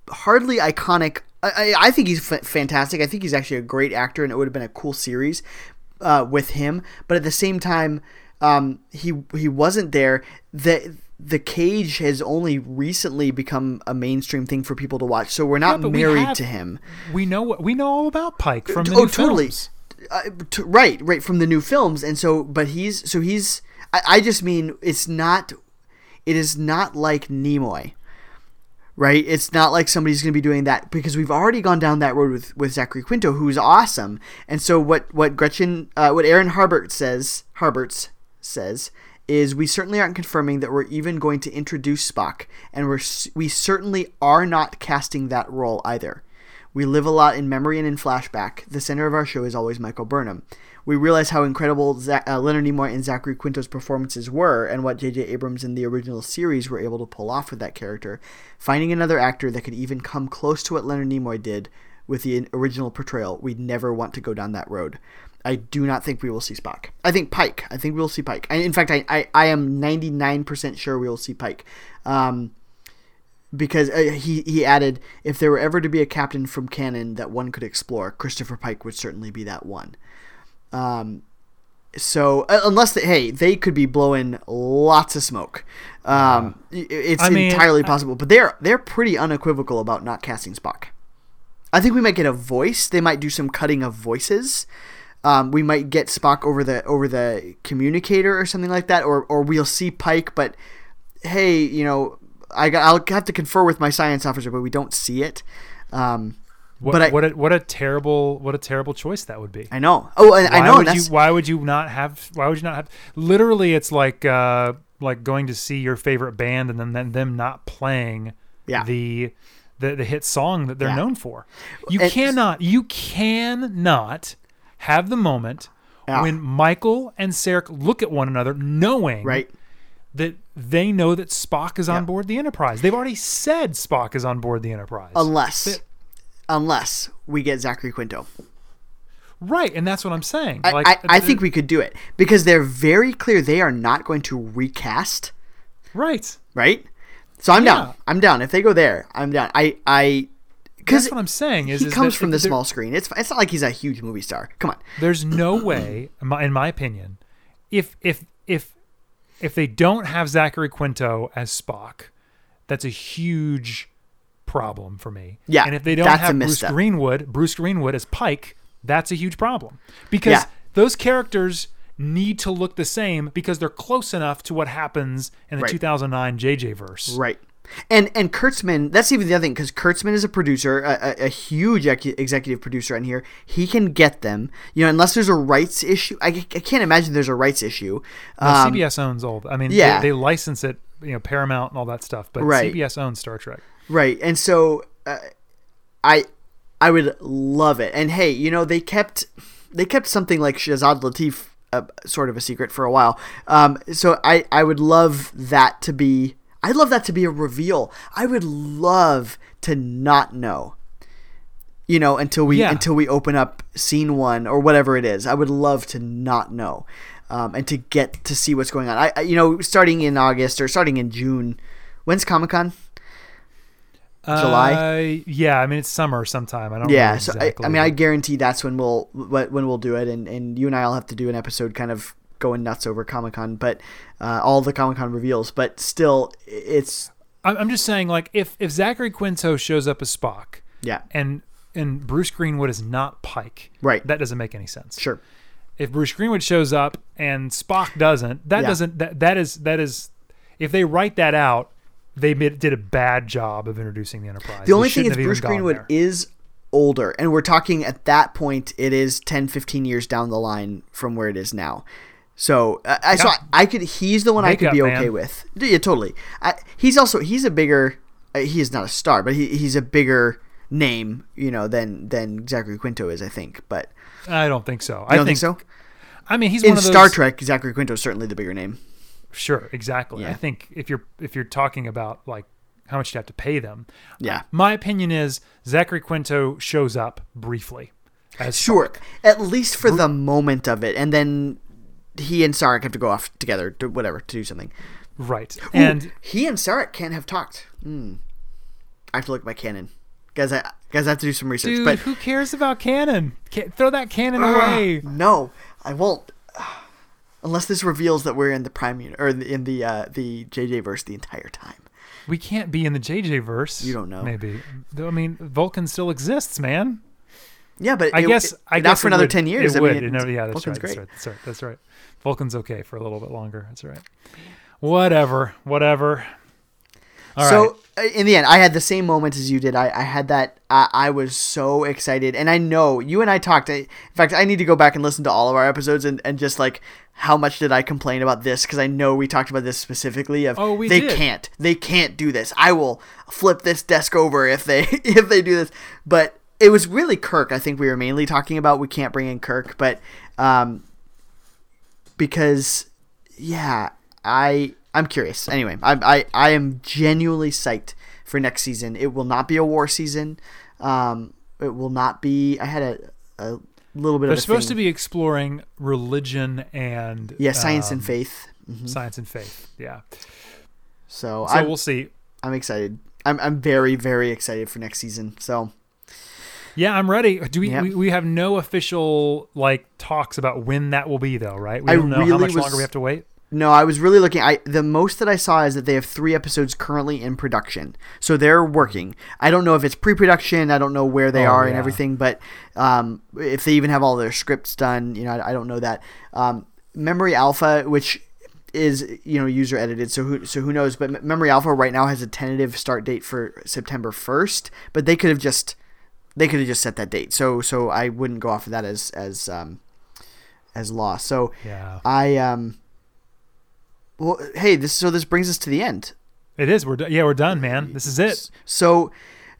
hardly iconic. I, I, think he's f- fantastic. I think he's actually a great actor, and it would have been a cool series uh, with him. But at the same time, um, he he wasn't there. The the cage has only recently become a mainstream thing for people to watch. So we're not we married have- to him. We know what we know all about Pike from the oh new totally films. uh, t- right right from the new films and so but he's so he's I, I just mean it's not it is not like nimoy right it's not like somebody's going to be doing that because we've already gone down that road with with zachary quinto who's awesome and so what what gretchen uh, what aaron harbert says harberts says is we certainly aren't confirming that we're even going to introduce spock and we're we certainly are not casting that role either we live a lot in memory and in flashback. The center of our show is always Michael Burnham. We realize how incredible Za- uh, Leonard Nimoy and Zachary Quinto's performances were, and what J.J. Abrams in the original series were able to pull off with that character. Finding another actor that could even come close to what Leonard Nimoy did with the original portrayal, we'd never want to go down that road. I do not think we will see Spock. I think Pike. I think we will see Pike. I, in fact, I, I, I am 99% sure we will see Pike. Um, because uh, he he added if there were ever to be a captain from canon that one could explore, Christopher Pike would certainly be that one. Um, so uh, unless they, hey they could be blowing lots of smoke, um, i- it's I mean, entirely I- possible. But they're they're pretty unequivocal about not casting Spock. I think we might get a voice. They might do some cutting of voices. Um, we might get Spock over the over the communicator or something like that, or or we'll see Pike, but hey, you know, I got, I'll have to confer with my science officer, but we don't see it. Um, What, but I, what a what a terrible what a terrible choice that would be. I know. Oh, and I why know. would you why would you not have why would you not have literally it's like uh like going to see your favorite band and then, then them not playing Yeah. the the the hit song that they're Yeah. known for. You And- cannot you cannot have the moment Yeah. when Michael and Sarek look at one another knowing right. that they know that Spock is on board the Enterprise. They've already said Spock is on board the Enterprise. Unless, unless we get Zachary Quinto. right, and that's what I'm saying. I, like I, I uh, think we could do it because they're very clear they are not going to recast, right. right? So I'm Yeah. down. I'm down. If they go there, I'm down. I I because That's what I'm saying. Is he is comes from the small screen. It's it's not like he's a huge movie star. Come on. There's no way, in my, opinion, if if if if they don't have Zachary Quinto as Spock, that's a huge problem for me. Yeah, and if they don't have Bruce. Greenwood, Bruce Greenwood as Pike, that's a huge problem because Yeah. those characters need to look the same because they're close enough to what happens in the Right. 2009 JJ verse. Right. And and Kurtzman, that's even the other thing because Kurtzman is a producer, a, a, a huge ex- executive producer on here. He can get them, you know, unless there's a rights issue. I, I can't imagine there's a rights issue. No, Um, CBS owns all. I mean, yeah. they, they license it, you know, Paramount and all that stuff, but Right. CBS owns Star Trek. Right, and so uh, I I would love it. And hey, you know they kept they kept something like Shazad Latif uh, sort of a secret for a while. Um, so I I would love that to be I'd love that to be a reveal. I would love to not know. You know, until we Yeah. until we open up scene one or whatever it is. I would love to not know. Um, and to get to see what's going on. I, I you know, starting in August or starting in June. When's Comic Con? July? Uh, yeah, I mean it's summer sometime. I don't. yeah know so I, I mean i guarantee that's when we'll when we'll do it and, and you and i'll have to do an episode kind of going nuts over comic-con but uh, all the comic-con reveals but still it's I'm I'm just saying, like, if if Zachary Quinto shows up as Spock, yeah and and Bruce Greenwood is not Pike, Right. That doesn't make any sense. sure If Bruce Greenwood shows up and Spock doesn't, that Yeah. doesn't that that is that is if they write that out, they did a bad job of introducing the Enterprise. the only thing is bruce greenwood is older and we're talking at that point it is 10 15 years down the line from where it is now so uh, I so I, I could he's the one I could be okay man. with yeah totally I, he's also he's a bigger uh, he is not a star but he, he's a bigger name you know than than Zachary Quinto is I think but I don't think so. I don't think, so I mean, he's in one of those, Star Trek, Zachary Quinto is certainly the bigger name. Sure, exactly. Yeah. I think if you're if you're talking about like how much you have to pay them, Yeah. my opinion is Zachary Quinto shows up briefly. As Sure, Spock. at least for the moment of it, and then he and Sarek have to go off together to whatever to do something. right? Ooh, And he and Sarek can't have talked. Hmm. I have to look at my canon, guys. I guys I have to do some research, dude, but who cares about canon? Ca throw that canon away. no, I won't. Unless this reveals that we're in the prime uni- or in the uh, the JJ verse the entire time. We can't be in the JJ verse. You don't know. Maybe. Though, I mean, Vulcan still exists, man. Yeah, but I it- guess. it- I not guess for another would- ten years. It I would. mean, It never- yeah, that's Vulcan's right, that's right. That's right. That's right. Vulcan's okay for a little bit longer. That's right. Whatever. Whatever. All right. so uh, in the end, I had the same moment as you did. I, I had that. I, I was so excited, and I know you and I talked. I, in fact, I need to go back and listen to all of our episodes and, and just like how much did I complain about this because I know we talked about this specifically. Of Oh, we they did. can't, they can't do this. I will flip this desk over if they if they do this. But it was really Kirk. I think we were mainly talking about. We can't bring in Kirk, but um, because yeah, I I'm curious. Anyway, I I I am genuinely psyched for next season. It will not be a war season. Um, it will not be. I had a a little bit They're of a supposed thing. to be exploring religion and yeah, science and um, faith. Mhm. Science and faith. Yeah. So, So I'm we'll see. I'm excited. I'm I'm very very excited for next season. So Yeah, I'm ready. Do we, Yep. we we have no official like talks about when that will be though, right? We I don't know how much was- longer we have to wait. No, I was really looking. I the most that I saw is that they have three episodes currently in production, so they're working. I don't know if it's pre-production. I don't know where they Oh, are and everything, but um, if they even have all their scripts done, you know, I, I don't know that. Um, Memory Alpha, which is you know user edited, so who so who knows? But Memory Alpha right now has a tentative start date for September first, but they could have just they could have just set that date. So so I wouldn't go off of that as as um, as law. So Yeah. I um. Well, hey, this so this brings us to the end. It is. We're do- yeah, we're done, man. This is it. So,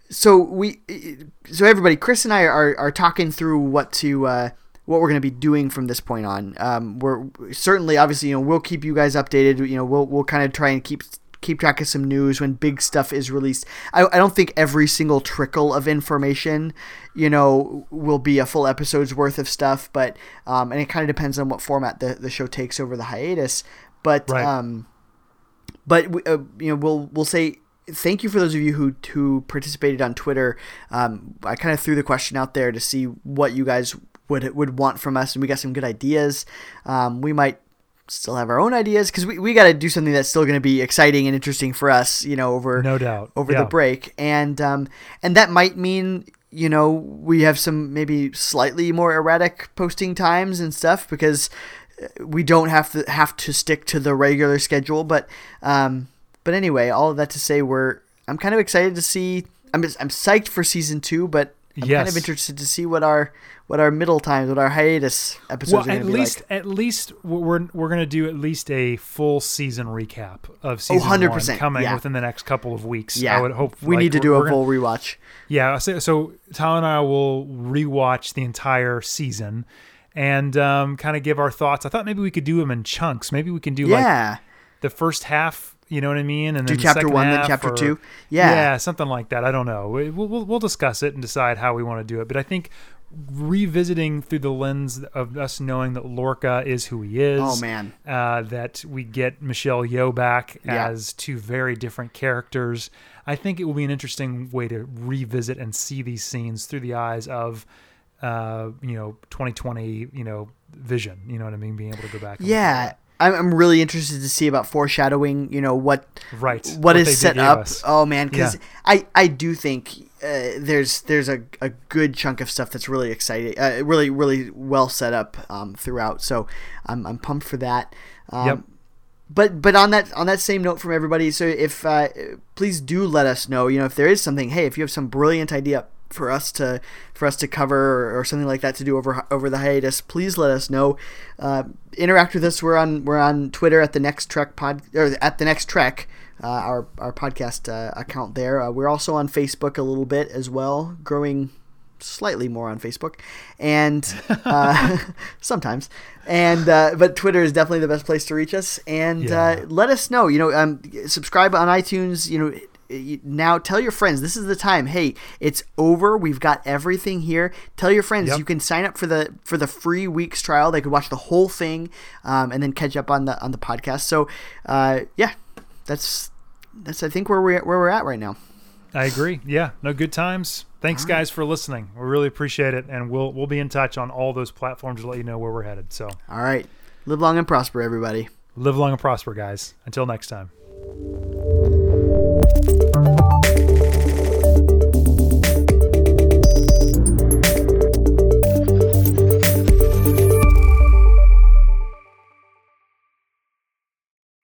so we, so everybody, Chris and I are are talking through what to uh, what we're going to be doing from this point on. Um, we're certainly, obviously, you know, we'll keep you guys updated. You know, we'll we'll kind of try and keep keep track of some news when big stuff is released. I, I don't think every single trickle of information, you know, will be a full episode's worth of stuff, but um, and it kind of depends on what format the, the show takes over the hiatus. But Right. um, but we- uh, you know we'll we'll say thank you for those of you who who participated on Twitter. Um, I kind of threw the question out there to see what you guys would would want from us, and we got some good ideas. Um, we might still have our own ideas because we, we got to do something that's still going to be exciting and interesting for us. You know, over No doubt. over Yeah. the break, and um, and that might mean you know we have some maybe slightly more erratic posting times and stuff because uh, we don't have to have to stick to the regular schedule. But um, but anyway, all of that to say, we're I'm kind of excited to see. I'm just, I'm psyched for season two, but I'm kind of interested to see what our what our middle times, what our hiatus episodes Well, at least like. at least we're we're gonna do at least a full season recap of season 100%, one coming yeah. within the next couple of weeks. Yeah, I would hope we like, need to do a gonna- full rewatch. Yeah, so, so Tyler and I will rewatch the entire season and um, kind of give our thoughts. I thought maybe we could do them in chunks. Maybe we can do like Yeah, the first half. You know what I mean? And Do then the chapter second one, then chapter or- two? Yeah. yeah, something like that. I don't know. We- We'll, we'll we'll discuss it and decide how we want to do it. But I think revisiting through the lens of us knowing that Lorca is who he is. Oh, man. uh, that we get Michelle Yeoh back Yeah. as two very different characters. I think it will be an interesting way to revisit and see these scenes through the eyes of, uh, you know, 2020, you know, vision. You know what I mean? Being able to go back. and look at Yeah, I'm, I'm really interested to see about foreshadowing. You know what Right. what What is set up. us. Oh man, because Yeah. I I do think uh, there's there's a, a good chunk of stuff that's really exciting, uh, really really well set up um, throughout. So I'm I'm pumped for that. Um, Yep. But but on that on that same note from everybody, so if uh, please do let us know. You know if there is something. Hey, if you have some brilliant idea for us to for us to cover or, or something like that to do over over the hiatus, please let us know. Uh, interact with us. We're on we're on Twitter at the next Trek pod or at the next Trek. Uh, our our podcast uh, account there. Uh, we're also on Facebook a little bit as well, growing slightly more on Facebook, and uh, sometimes. And uh, but Twitter is definitely the best place to reach us. And Yeah. uh, let us know. You know, um, subscribe on iTunes. You know. Now tell your friends this is the time. Hey, it's over. We've got everything here. Tell your friends Yep. you can sign up for the for the free week's trial. They could watch the whole thing um, and then catch up on the on the podcast. So, uh, yeah, that's that's I think where we're where we're at right now. I agree. Yeah. No good times. Thanks guys for listening. We really appreciate it, and we'll we'll be in touch on all those platforms to let you know where we're headed. So All right, live long and prosper, everybody. live long and prosper, guys. Until next time. Thank you.